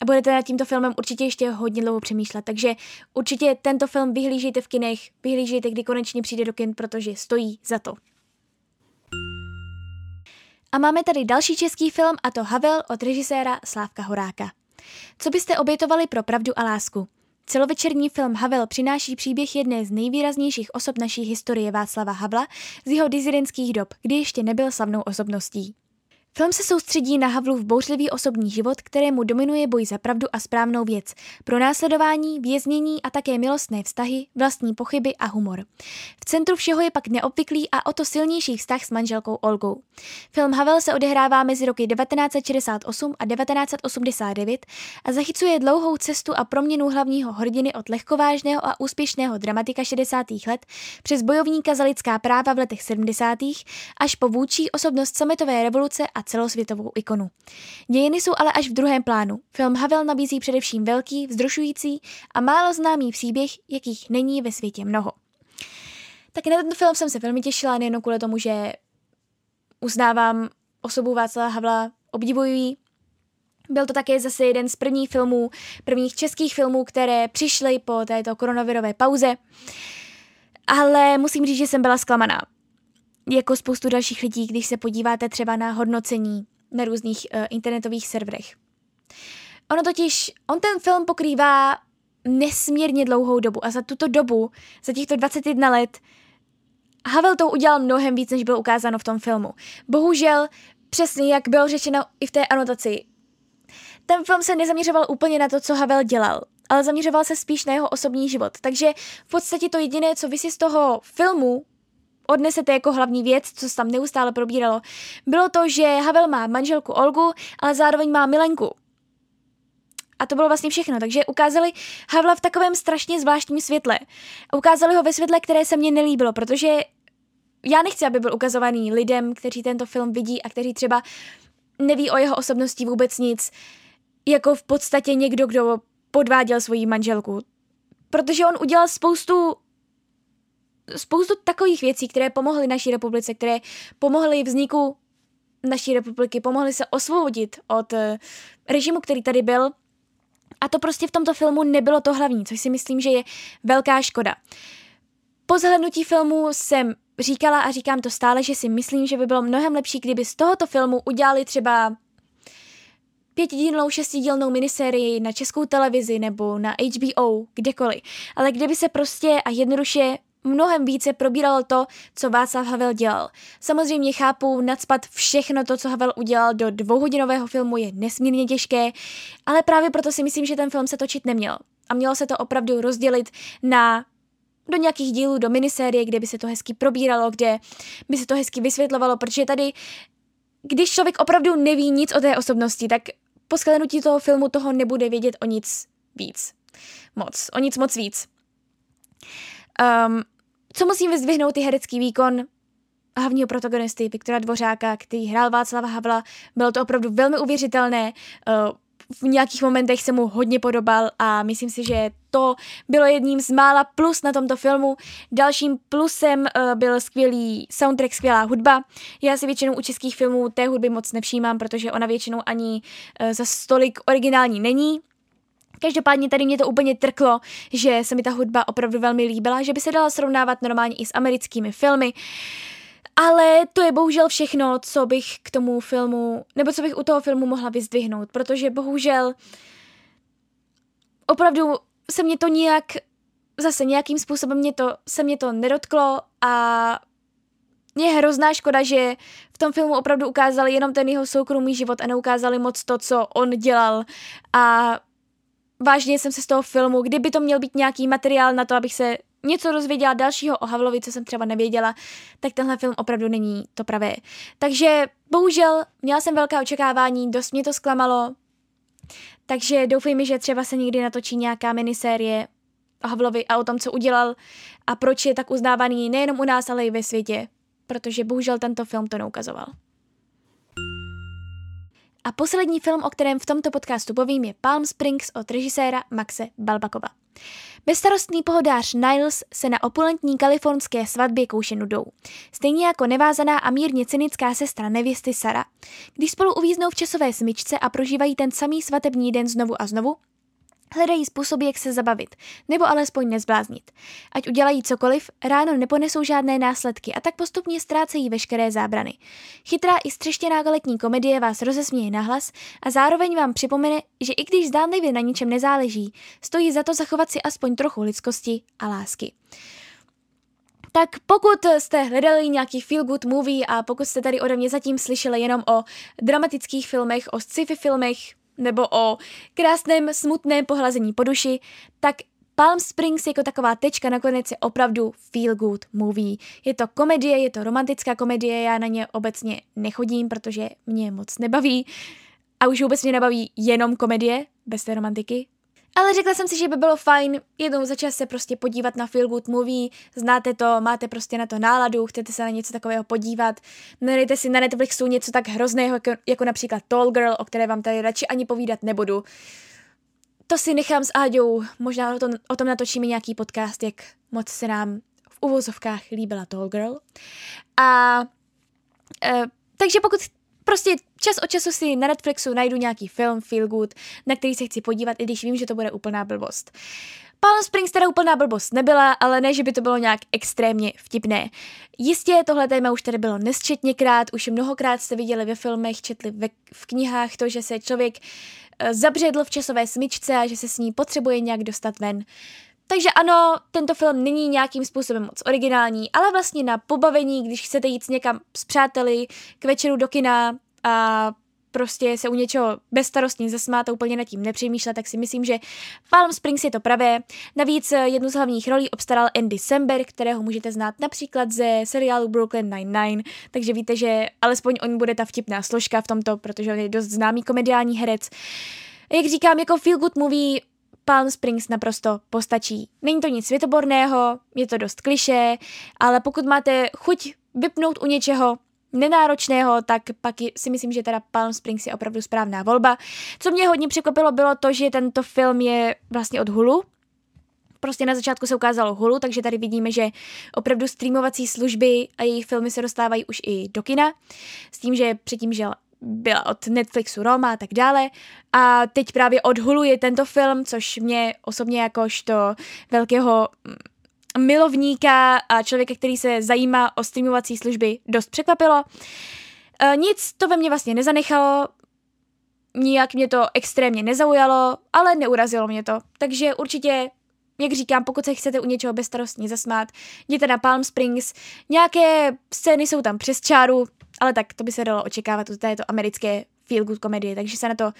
A budete nad tímto filmem určitě ještě hodně dlouho přemýšlet, takže určitě tento film vyhlížejte v kinech, vyhlížejte, kdy konečně přijde do kin, protože stojí za to. A máme tady další český film a to Havel od režiséra Slávka Horáka. Co byste obětovali pro pravdu a lásku? Celovečerní film Havel přináší příběh jedné z nejvýraznějších osob naší historie Václava Havla z jeho dizidentských dob, kdy ještě nebyl slavnou osobností. Film se soustředí na Havlův bouřlivý osobní život, kterému dominuje boj za pravdu a správnou věc, pro následování, věznění a také milostné vztahy, vlastní pochyby a humor. V centru všeho je pak neobvyklý a o to silnější vztah s manželkou Olgou. Film Havel se odehrává mezi roky 1968 a 1989 a zachycuje dlouhou cestu a proměnu hlavního hrdiny od lehkovážného a úspěšného dramatika 60. let přes bojovníka za lidská práva v letech 70. až po vůči osobnost sametové revoluce a a celosvětovou ikonu. Dějiny jsou ale až v druhém plánu. Film Havel nabízí především velký, vzdrušující a málo známý příběh, jakých není ve světě mnoho. Tak na tento film jsem se velmi těšila, nejen kvůli tomu, že uznávám osobu Václava Havla, obdivuji byl to také zase jeden z prvních filmů, prvních českých filmů, které přišly po této koronavirové pauze. Ale musím říct, že jsem byla zklamaná jako spoustu dalších lidí, když se podíváte třeba na hodnocení na různých uh, internetových serverech. Ono totiž, on ten film pokrývá nesmírně dlouhou dobu a za tuto dobu, za těchto 21 let, Havel to udělal mnohem víc, než bylo ukázáno v tom filmu. Bohužel, přesně jak bylo řečeno i v té anotaci, ten film se nezaměřoval úplně na to, co Havel dělal, ale zaměřoval se spíš na jeho osobní život. Takže v podstatě to jediné, co vy si z toho filmu odnesete jako hlavní věc, co se tam neustále probíralo, bylo to, že Havel má manželku Olgu, ale zároveň má milenku. A to bylo vlastně všechno, takže ukázali Havla v takovém strašně zvláštním světle. Ukázali ho ve světle, které se mně nelíbilo, protože já nechci, aby byl ukazovaný lidem, kteří tento film vidí a kteří třeba neví o jeho osobnosti vůbec nic, jako v podstatě někdo, kdo podváděl svoji manželku. Protože on udělal spoustu spoustu takových věcí, které pomohly naší republice, které pomohly vzniku naší republiky, pomohly se osvobodit od uh, režimu, který tady byl. A to prostě v tomto filmu nebylo to hlavní, což si myslím, že je velká škoda. Po zhlednutí filmu jsem říkala a říkám to stále, že si myslím, že by bylo mnohem lepší, kdyby z tohoto filmu udělali třeba pětidílnou, šestidílnou minisérii na českou televizi nebo na HBO, kdekoliv. Ale kdyby se prostě a jednoduše mnohem více probíralo to, co Václav Havel dělal. Samozřejmě chápu, nadspat všechno to, co Havel udělal do dvouhodinového filmu je nesmírně těžké, ale právě proto si myslím, že ten film se točit neměl. A mělo se to opravdu rozdělit na do nějakých dílů, do minisérie, kde by se to hezky probíralo, kde by se to hezky vysvětlovalo, protože tady, když člověk opravdu neví nic o té osobnosti, tak po shlednutí toho filmu toho nebude vědět o nic víc. Moc. O nic moc víc. Um, co musím vyzdvihnout je herecký výkon hlavního protagonisty Viktora Dvořáka, který hrál Václava Havla. Bylo to opravdu velmi uvěřitelné. Uh, v nějakých momentech se mu hodně podobal a myslím si, že to bylo jedním z mála plus na tomto filmu. Dalším plusem uh, byl skvělý soundtrack, skvělá hudba. Já si většinou u českých filmů té hudby moc nevšímám, protože ona většinou ani uh, za stolik originální není. Každopádně tady mě to úplně trklo, že se mi ta hudba opravdu velmi líbila, že by se dala srovnávat normálně i s americkými filmy. Ale to je bohužel všechno, co bych k tomu filmu, nebo co bych u toho filmu mohla vyzdvihnout, protože bohužel opravdu se mě to nějak, zase nějakým způsobem mě to, se mě to nedotklo a je hrozná škoda, že v tom filmu opravdu ukázali jenom ten jeho soukromý život a neukázali moc to, co on dělal a vážně jsem se z toho filmu, kdyby to měl být nějaký materiál na to, abych se něco dozvěděla dalšího o Havlovi, co jsem třeba nevěděla, tak tenhle film opravdu není to pravé. Takže bohužel měla jsem velká očekávání, dost mě to zklamalo. Takže doufejme, že třeba se někdy natočí nějaká minisérie o Havlovi a o tom, co udělal a proč je tak uznávaný nejenom u nás, ale i ve světě, protože bohužel tento film to neukazoval. A poslední film, o kterém v tomto podcastu povím, je Palm Springs od režiséra Maxe Balbakova. Bezstarostný pohodář Niles se na opulentní kalifornské svatbě kouše nudou. Stejně jako nevázaná a mírně cynická sestra nevěsty Sara. Když spolu uvíznou v časové smyčce a prožívají ten samý svatební den znovu a znovu, Hledají způsoby, jak se zabavit, nebo alespoň nezbláznit. Ať udělají cokoliv, ráno neponesou žádné následky a tak postupně ztrácejí veškeré zábrany. Chytrá i střeštěná letní komedie vás rozesměje nahlas a zároveň vám připomene, že i když zdánlivě na ničem nezáleží, stojí za to zachovat si aspoň trochu lidskosti a lásky. Tak pokud jste hledali nějaký feel good movie a pokud jste tady ode mě zatím slyšeli jenom o dramatických filmech, o sci-fi filmech, nebo o krásném smutném pohlazení po duši, tak Palm Springs jako taková tečka nakonec je opravdu feel good movie. Je to komedie, je to romantická komedie, já na ně obecně nechodím, protože mě moc nebaví. A už vůbec mě nebaví jenom komedie, bez té romantiky, ale řekla jsem si, že by bylo fajn jednou za čas se prostě podívat na feel good movie, znáte to, máte prostě na to náladu, chcete se na něco takového podívat, nedejte si na Netflixu něco tak hrozného, jako, jako například Tall Girl, o které vám tady radši ani povídat nebudu. To si nechám s Áďou, možná o tom, o tom natočíme nějaký podcast, jak moc se nám v uvozovkách líbila Tall Girl. A e, takže pokud Prostě čas od času si na Netflixu najdu nějaký film, feel good, na který se chci podívat, i když vím, že to bude úplná blbost. Palm Springs teda úplná blbost nebyla, ale ne, že by to bylo nějak extrémně vtipné. Jistě tohle téma už tady bylo nesčetněkrát, už mnohokrát jste viděli ve filmech, četli ve, v knihách to, že se člověk uh, zabředl v časové smyčce a že se s ní potřebuje nějak dostat ven. Takže ano, tento film není nějakým způsobem moc originální, ale vlastně na pobavení, když chcete jít někam s přáteli, k večeru do kina a prostě se u něčeho bezstarostně zasmát a úplně nad tím nepřemýšlet, tak si myslím, že Palm Springs je to pravé. Navíc jednu z hlavních rolí obstaral Andy Samberg, kterého můžete znát například ze seriálu Brooklyn Nine-Nine, takže víte, že alespoň on bude ta vtipná složka v tomto, protože on je dost známý komediální herec. Jak říkám, jako feel good movie Palm Springs naprosto postačí. Není to nic světoborného, je to dost kliše, ale pokud máte chuť vypnout u něčeho nenáročného, tak pak si myslím, že teda Palm Springs je opravdu správná volba. Co mě hodně překvapilo, bylo to, že tento film je vlastně od Hulu, prostě na začátku se ukázalo Hulu, takže tady vidíme, že opravdu streamovací služby a jejich filmy se dostávají už i do kina, s tím, že předtím žil byla od Netflixu Roma a tak dále. A teď právě od Hulu je tento film, což mě osobně jakožto velkého mm, milovníka a člověka, který se zajímá o streamovací služby, dost překvapilo. E, nic to ve mně vlastně nezanechalo, nijak mě to extrémně nezaujalo, ale neurazilo mě to. Takže určitě jak říkám, pokud se chcete u něčeho bezstarostně zasmát, jděte na Palm Springs. Nějaké scény jsou tam přes čáru, ale tak to by se dalo očekávat u této americké feel good komedie, takže se na to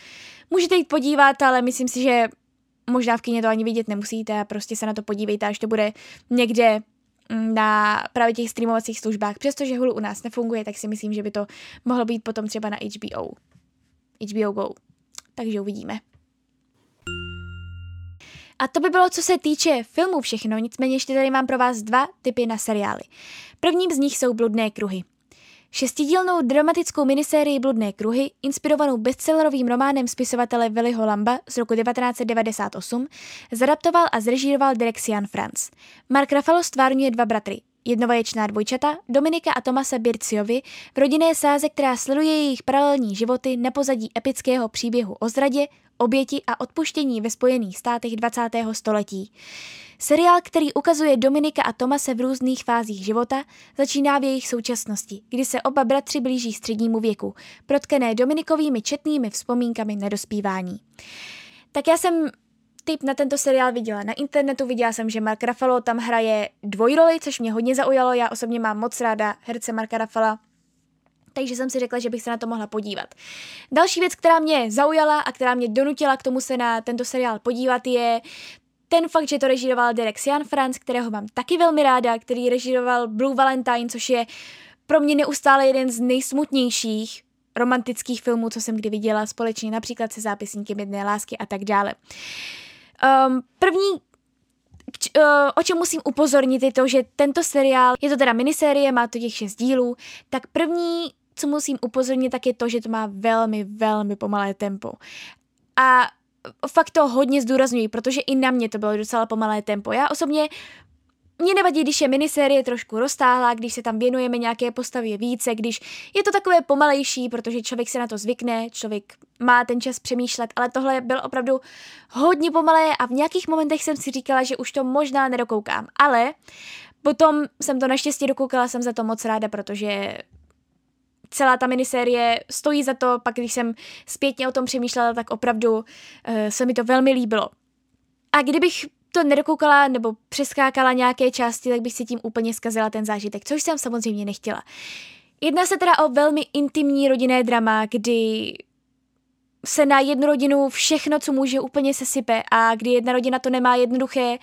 můžete jít podívat, ale myslím si, že možná v kině to ani vidět nemusíte, prostě se na to podívejte, až to bude někde mm, na právě těch streamovacích službách. Přestože Hulu u nás nefunguje, tak si myslím, že by to mohlo být potom třeba na HBO. HBO Go. Takže uvidíme. A to by bylo, co se týče filmů všechno, nicméně ještě tady mám pro vás dva typy na seriály. Prvním z nich jsou Bludné kruhy. Šestidílnou dramatickou minisérii Bludné kruhy, inspirovanou bestsellerovým románem spisovatele Viliho Lamba z roku 1998, zadaptoval a zrežíroval Direxian Franz. Mark Ruffalo stvárňuje dva bratry, jednovaječná dvojčata Dominika a Tomase Birciovi v rodinné sáze, která sleduje jejich paralelní životy na pozadí epického příběhu o zradě, oběti a odpuštění ve Spojených státech 20. století. Seriál, který ukazuje Dominika a Tomase v různých fázích života, začíná v jejich současnosti, kdy se oba bratři blíží střednímu věku, protkené Dominikovými četnými vzpomínkami na dospívání. Tak já jsem tip na tento seriál viděla na internetu, viděla jsem, že Mark Ruffalo tam hraje dvojroli, což mě hodně zaujalo, já osobně mám moc ráda herce Marka Ruffala, takže jsem si řekla, že bych se na to mohla podívat. Další věc, která mě zaujala a která mě donutila k tomu se na tento seriál podívat, je ten fakt, že to režíroval Derek Sian Franz, kterého mám taky velmi ráda, který režíroval Blue Valentine, což je pro mě neustále jeden z nejsmutnějších romantických filmů, co jsem kdy viděla společně, například se zápisníkem jedné lásky a tak dále. Um, první uh, o čem musím upozornit, je to, že tento seriál, je to teda minisérie, má to těch šest dílů, tak první, co musím upozornit, tak je to, že to má velmi, velmi pomalé tempo. A fakt to hodně zdůrazňuji, protože i na mě to bylo docela pomalé tempo. Já osobně mě nevadí, když je minisérie trošku roztáhlá, když se tam věnujeme nějaké postavě více, když je to takové pomalejší, protože člověk se na to zvykne, člověk má ten čas přemýšlet, ale tohle bylo opravdu hodně pomalé a v nějakých momentech jsem si říkala, že už to možná nedokoukám, ale potom jsem to naštěstí dokoukala, jsem za to moc ráda, protože celá ta minisérie stojí za to, pak když jsem zpětně o tom přemýšlela, tak opravdu uh, se mi to velmi líbilo. A kdybych to nedokoukala nebo přeskákala nějaké části, tak bych si tím úplně zkazila ten zážitek, což jsem samozřejmě nechtěla. Jedná se teda o velmi intimní rodinné drama, kdy se na jednu rodinu všechno, co může, úplně sesype a kdy jedna rodina to nemá jednoduché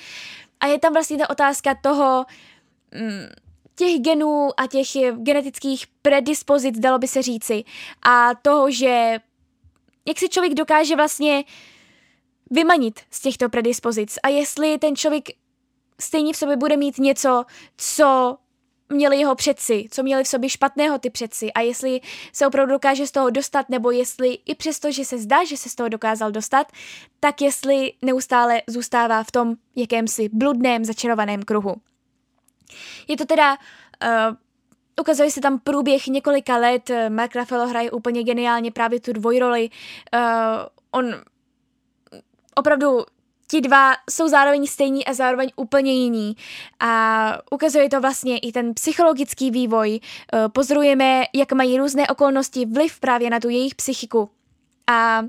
a je tam vlastně ta otázka toho, mm, těch genů a těch genetických predispozic, dalo by se říci, a toho, že jak si člověk dokáže vlastně vymanit z těchto predispozic a jestli ten člověk stejně v sobě bude mít něco, co měli jeho předci, co měli v sobě špatného ty předci a jestli se opravdu dokáže z toho dostat, nebo jestli i přesto, že se zdá, že se z toho dokázal dostat, tak jestli neustále zůstává v tom jakémsi bludném, začarovaném kruhu. Je to teda, uh, ukazuje se tam průběh několika let, Mark Ruffalo hraje úplně geniálně právě tu dvojroli, uh, on opravdu ti dva jsou zároveň stejní a zároveň úplně jiní. A ukazuje to vlastně i ten psychologický vývoj. Eh, pozorujeme, jak mají různé okolnosti vliv právě na tu jejich psychiku. A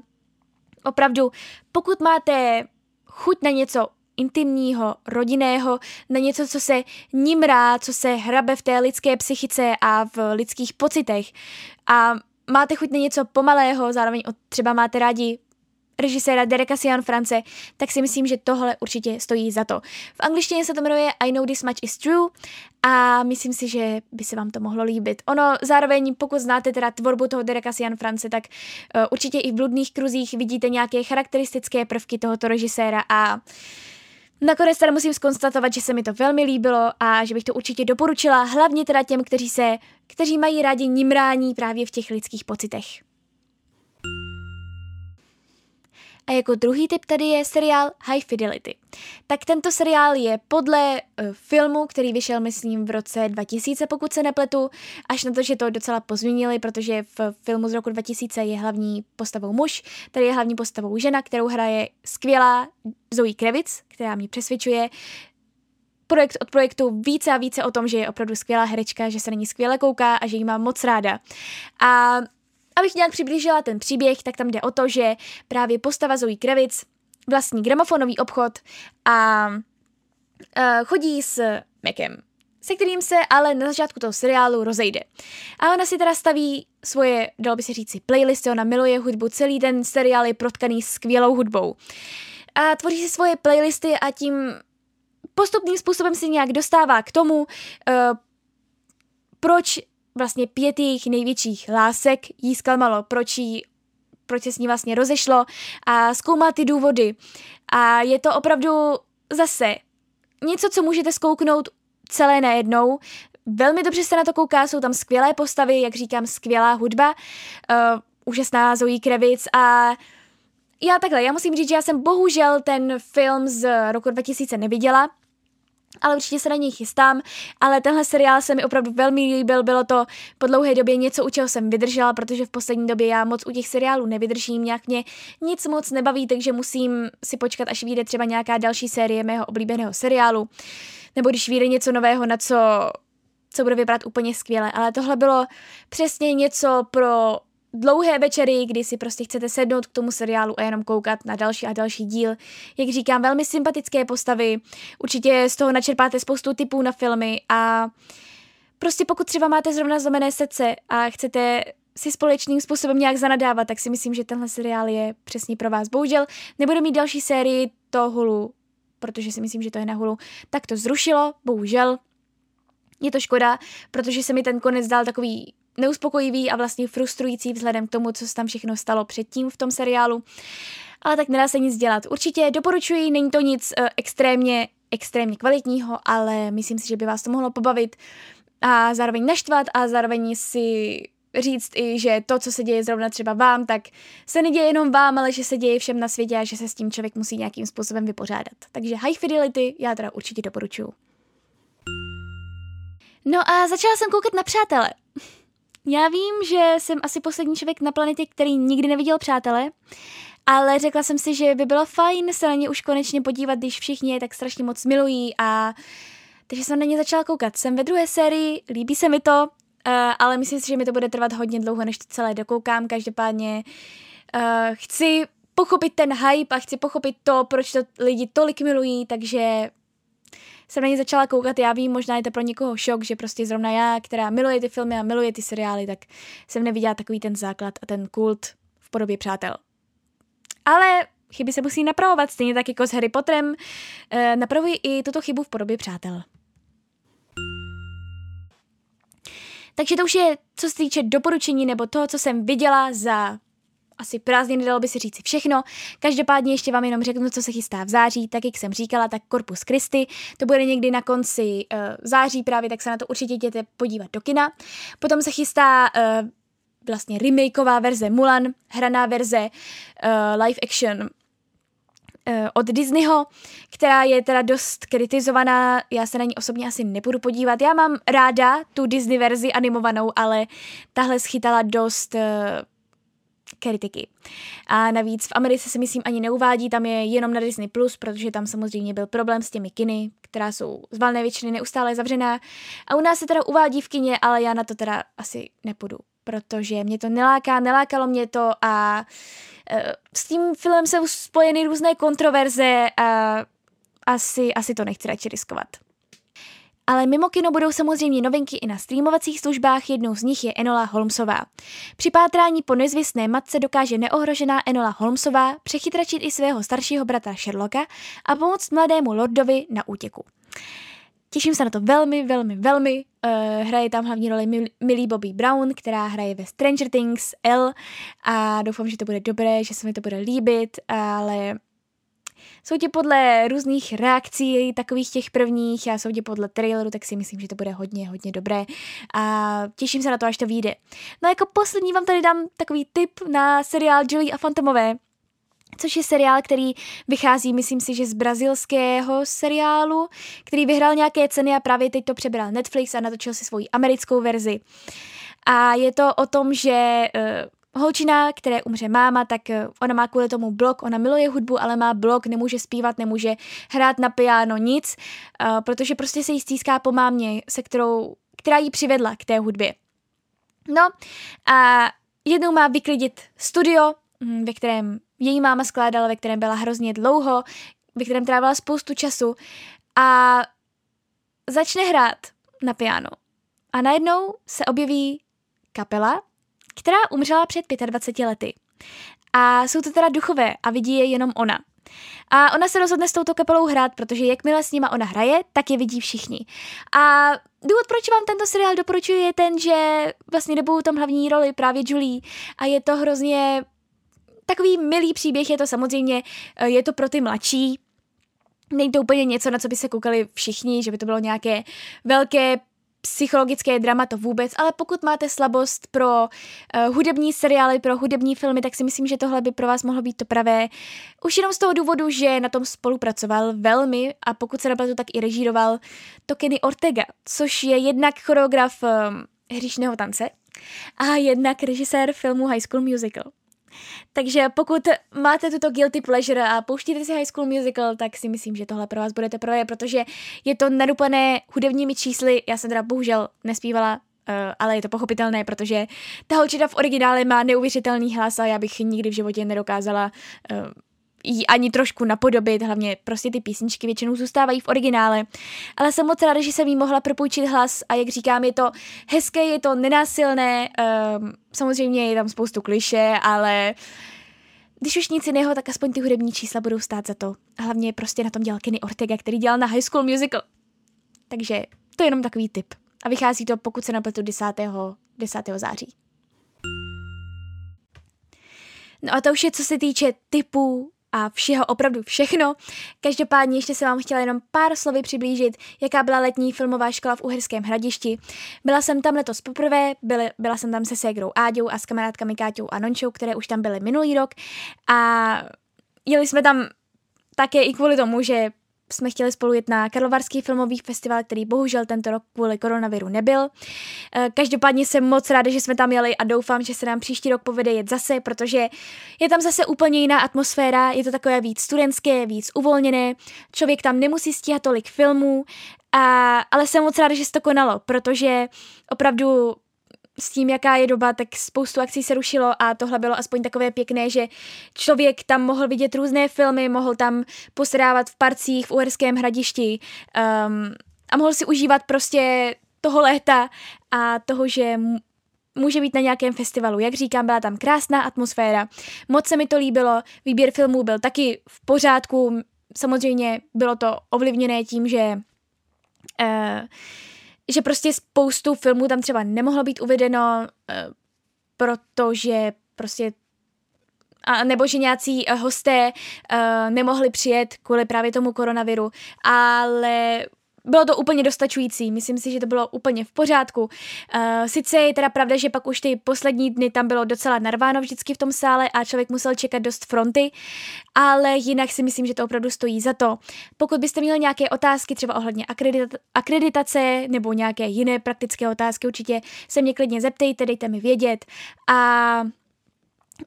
opravdu, pokud máte chuť na něco intimního, rodinného, na něco, co se nimrá, co se hrabe v té lidské psychice a v lidských pocitech. A máte chuť na něco pomalého, zároveň třeba máte rádi režiséra Dereka Sian France, tak si myslím, že tohle určitě stojí za to. V angličtině se to jmenuje I Know This Much Is True a myslím si, že by se vám to mohlo líbit. Ono zároveň, pokud znáte teda tvorbu toho Dereka Sian France, tak uh, určitě i v bludných kruzích vidíte nějaké charakteristické prvky tohoto režiséra a Nakonec teda musím skonstatovat, že se mi to velmi líbilo a že bych to určitě doporučila, hlavně teda těm, kteří se, kteří mají rádi nimrání právě v těch lidských pocitech. A jako druhý typ tady je seriál High Fidelity. Tak tento seriál je podle uh, filmu, který vyšel, myslím, v roce 2000, pokud se nepletu, až na to, že to docela pozměnili, protože v filmu z roku 2000 je hlavní postavou muž, tady je hlavní postavou žena, kterou hraje skvělá Zoe Kravitz, která mě přesvědčuje, projekt od projektu více a více o tom, že je opravdu skvělá herečka, že se na ní skvěle kouká a že ji má moc ráda. A Abych nějak přiblížila ten příběh, tak tam jde o to, že právě postava Zoe Krevic vlastní gramofonový obchod a uh, chodí s Mekem, se kterým se ale na začátku toho seriálu rozejde. A ona si teda staví svoje, dalo by se říci, playlisty, ona miluje hudbu, celý ten seriál je protkaný skvělou hudbou. A tvoří si svoje playlisty a tím postupným způsobem si nějak dostává k tomu, uh, proč vlastně pět jejich největších lásek jí zklamalo, proč, jí, proč se s ní vlastně rozešlo a zkoumá ty důvody. A je to opravdu zase něco, co můžete zkouknout celé najednou. Velmi dobře se na to kouká, jsou tam skvělé postavy, jak říkám, skvělá hudba, uh, úžasná Zoe Krevic a já takhle, já musím říct, že já jsem bohužel ten film z roku 2000 neviděla, ale určitě se na něj chystám, ale tenhle seriál se mi opravdu velmi líbil, bylo to po dlouhé době něco, u čeho jsem vydržela, protože v poslední době já moc u těch seriálů nevydržím, nějak mě nic moc nebaví, takže musím si počkat, až vyjde třeba nějaká další série mého oblíbeného seriálu, nebo když vyjde něco nového, na co co bude vypadat úplně skvěle, ale tohle bylo přesně něco pro dlouhé večery, kdy si prostě chcete sednout k tomu seriálu a jenom koukat na další a další díl. Jak říkám, velmi sympatické postavy, určitě z toho načerpáte spoustu typů na filmy a prostě pokud třeba máte zrovna zlomené srdce a chcete si společným způsobem nějak zanadávat, tak si myslím, že tenhle seriál je přesně pro vás. Bohužel nebude mít další sérii to Hulu, protože si myslím, že to je na Hulu, tak to zrušilo, bohužel. Je to škoda, protože se mi ten konec dal takový neuspokojivý a vlastně frustrující vzhledem k tomu, co se tam všechno stalo předtím v tom seriálu. Ale tak nedá se nic dělat. Určitě doporučuji, není to nic uh, extrémně, extrémně kvalitního, ale myslím si, že by vás to mohlo pobavit a zároveň naštvat a zároveň si říct i, že to, co se děje zrovna třeba vám, tak se neděje jenom vám, ale že se děje všem na světě a že se s tím člověk musí nějakým způsobem vypořádat. Takže High Fidelity já teda určitě doporučuju. No a začala jsem koukat na přátele. Já vím, že jsem asi poslední člověk na planetě, který nikdy neviděl přátele, ale řekla jsem si, že by bylo fajn se na ně už konečně podívat, když všichni je tak strašně moc milují a takže jsem na ně začala koukat. Jsem ve druhé sérii, líbí se mi to, uh, ale myslím si, že mi to bude trvat hodně dlouho, než to celé dokoukám. Každopádně uh, chci pochopit ten hype a chci pochopit to, proč to lidi tolik milují, takže jsem na ně začala koukat, já vím, možná je to pro někoho šok, že prostě zrovna já, která miluje ty filmy a miluje ty seriály, tak jsem neviděla takový ten základ a ten kult v podobě přátel. Ale chyby se musí napravovat, stejně tak jako s Harry Potterem. E, napravuji i tuto chybu v podobě přátel. Takže to už je, co se týče doporučení nebo toho, co jsem viděla za asi prázdniny, dalo by si říct všechno. Každopádně ještě vám jenom řeknu, co se chystá v září, tak jak jsem říkala, tak Corpus Christi, to bude někdy na konci uh, září právě, tak se na to určitě jděte podívat do kina. Potom se chystá uh, vlastně remakeová verze Mulan, hraná verze uh, live action od Disneyho, která je teda dost kritizovaná, já se na ní osobně asi nebudu podívat. Já mám ráda tu Disney verzi animovanou, ale tahle schytala dost kritiky. A navíc v Americe se myslím ani neuvádí, tam je jenom na Disney+, Plus, protože tam samozřejmě byl problém s těmi kiny, která jsou z valné většiny neustále zavřená. A u nás se teda uvádí v kině, ale já na to teda asi nepůjdu, protože mě to neláká, nelákalo mě to a uh, s tím filmem jsou spojeny různé kontroverze a asi, asi to nechci radši riskovat. Ale mimo kino budou samozřejmě novinky i na streamovacích službách, jednou z nich je Enola Holmesová. Při pátrání po nezvěstné matce dokáže neohrožená Enola Holmesová přechytračit i svého staršího bratra Sherlocka a pomoct mladému lordovi na útěku. Těším se na to velmi, velmi, velmi. Uh, hraje tam hlavní roli Millie Bobby Brown, která hraje ve Stranger Things, L a doufám, že to bude dobré, že se mi to bude líbit, ale soudě podle různých reakcí, takových těch prvních a soudě podle traileru, tak si myslím, že to bude hodně, hodně dobré a těším se na to, až to vyjde. No jako poslední vám tady dám takový tip na seriál Joey a Fantomové, což je seriál, který vychází, myslím si, že z brazilského seriálu, který vyhrál nějaké ceny a právě teď to přebral Netflix a natočil si svoji americkou verzi. A je to o tom, že uh, holčina, které umře máma, tak eh, ona má kvůli tomu blok, ona miluje hudbu, ale má blok, nemůže zpívat, nemůže hrát na piano, nic, uh, protože prostě se jí stýská po mámě, se kterou, která jí přivedla k té hudbě. No a jednou má vyklidit studio, hm, ve kterém její máma skládala, ve kterém byla hrozně dlouho, ve kterém trávila spoustu času a začne hrát na piano. A najednou se objeví kapela, která umřela před 25 lety. A jsou to teda duchové a vidí je jenom ona. A ona se rozhodne s touto kapelou hrát, protože jakmile s nima ona hraje, tak je vidí všichni. A důvod, proč vám tento seriál doporučuji, je ten, že vlastně dobou tam hlavní roli právě Julie a je to hrozně takový milý příběh, je to samozřejmě, eh, je to pro ty mladší, Není to úplně něco, na co by se koukali všichni, že by to bylo nějaké velké psychologické drama to vůbec, ale pokud máte slabost pro uh, hudební seriály, pro hudební filmy, tak si myslím, že tohle by pro vás mohlo být to pravé. Už jenom z toho důvodu, že na tom spolupracoval velmi a pokud se napletu, tak i režíroval to Kenny Ortega, což je jednak choreograf um, hříšného tance a jednak režisér filmu High School Musical. Takže pokud máte tuto guilty pleasure a pouštíte si High School Musical, tak si myslím, že tohle pro vás bude teprve, protože je to nadupané hudebními čísly. Já jsem teda bohužel nespívala Uh, ale je to pochopitelné, protože ta holčina v originále má neuvěřitelný hlas a já bych nikdy v životě nedokázala jí ani trošku napodobit, hlavně prostě ty písničky většinou zůstávají v originále. Ale jsem moc ráda, že jsem jí mohla propůjčit hlas a jak říkám, je to hezké, je to nenásilné, um, samozřejmě je tam spoustu kliše, ale když už nic jiného, tak aspoň ty hudební čísla budou stát za to. A hlavně prostě na tom dělal Kenny Ortega, který dělal na High School Musical. Takže to je jenom takový tip. A vychází to, pokud se napletu 10. 10. září. No a to už je, co se týče typů a všeho, opravdu všechno. Každopádně ještě se vám chtěla jenom pár slovy přiblížit, jaká byla letní filmová škola v Uherském hradišti. Byla jsem tam letos poprvé, byly, byla jsem tam se ségrou Áďou a s kamarádkami Káťou a Nončou, které už tam byly minulý rok a jeli jsme tam také i kvůli tomu, že jsme chtěli spolu jít na Karlovarský filmový festival, který bohužel tento rok kvůli koronaviru nebyl. Eh, každopádně jsem moc ráda, že jsme tam jeli a doufám, že se nám příští rok povede jet zase, protože je tam zase úplně jiná atmosféra, je to takové víc studentské, víc uvolněné, člověk tam nemusí stíhat tolik filmů, a, ale jsem moc ráda, že se to konalo, protože opravdu s tím, jaká je doba, tak spoustu akcí se rušilo a tohle bylo aspoň takové pěkné, že člověk tam mohl vidět různé filmy, mohl tam posrávat v parcích v Uherském hradišti um, a mohl si užívat prostě toho léta a toho, že může být na nějakém festivalu. Jak říkám, byla tam krásná atmosféra, moc se mi to líbilo, výběr filmů byl taky v pořádku, samozřejmě bylo to ovlivněné tím, že uh, že prostě spoustu filmů tam třeba nemohlo být uvedeno, eh, protože prostě a nebo že nějací eh, hosté uh, nemohli přijet kvůli právě tomu koronaviru, ale bylo to úplně dostačující, myslím si, že to bylo úplně v pořádku. Uh, sice je teda pravda, že pak už ty poslední dny tam bylo docela narváno vždycky v tom sále a člověk musel čekat dost fronty, ale jinak si myslím, že to opravdu stojí za to. Pokud byste měli nějaké otázky třeba ohledně akredita- akreditace nebo nějaké jiné praktické otázky, určitě se mě klidně zeptejte, dejte mi vědět a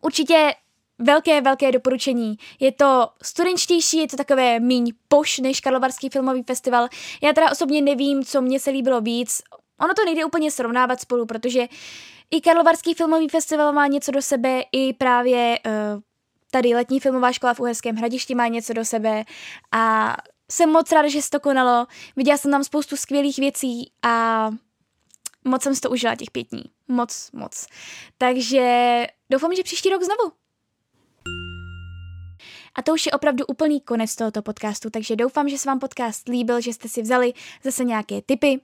určitě velké, velké doporučení. Je to studenčtější, je to takové míň poš než Karlovarský filmový festival. Já teda osobně nevím, co mně se líbilo víc. Ono to nejde úplně srovnávat spolu, protože i Karlovarský filmový festival má něco do sebe, i právě uh, tady letní filmová škola v Uherském hradišti má něco do sebe a jsem moc ráda, že se to konalo. Viděla jsem tam spoustu skvělých věcí a moc jsem si to užila těch pět dní. Moc, moc. Takže doufám, že příští rok znovu. A to už je opravdu úplný konec tohoto podcastu, takže doufám, že se vám podcast líbil, že jste si vzali zase nějaké tipy,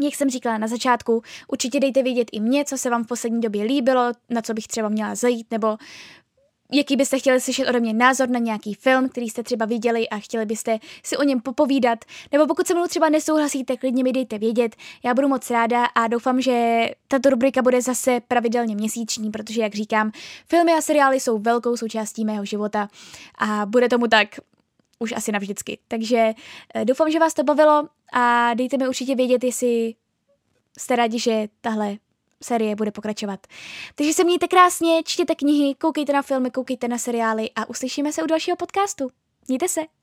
jak jsem říkala na začátku, určitě dejte vědět i mě, co se vám v poslední době líbilo, na co bych třeba měla zajít, nebo jaký byste chtěli slyšet ode mě názor na nějaký film, který jste třeba viděli a chtěli byste si o něm popovídat, nebo pokud se mnou třeba nesouhlasíte, klidně mi dejte vědět, já budu moc ráda a doufám, že tato rubrika bude zase pravidelně měsíční, protože, jak říkám, filmy a seriály jsou velkou součástí mého života a bude tomu tak už asi navždycky. Takže eh, doufám, že vás to bavilo a dejte mi určitě vědět, jestli jste rádi, že tahle série bude pokračovat. Takže se mějte krásně, čtěte knihy, koukejte na filmy, koukejte na seriály a uslyšíme se u dalšího podcastu. Mějte se!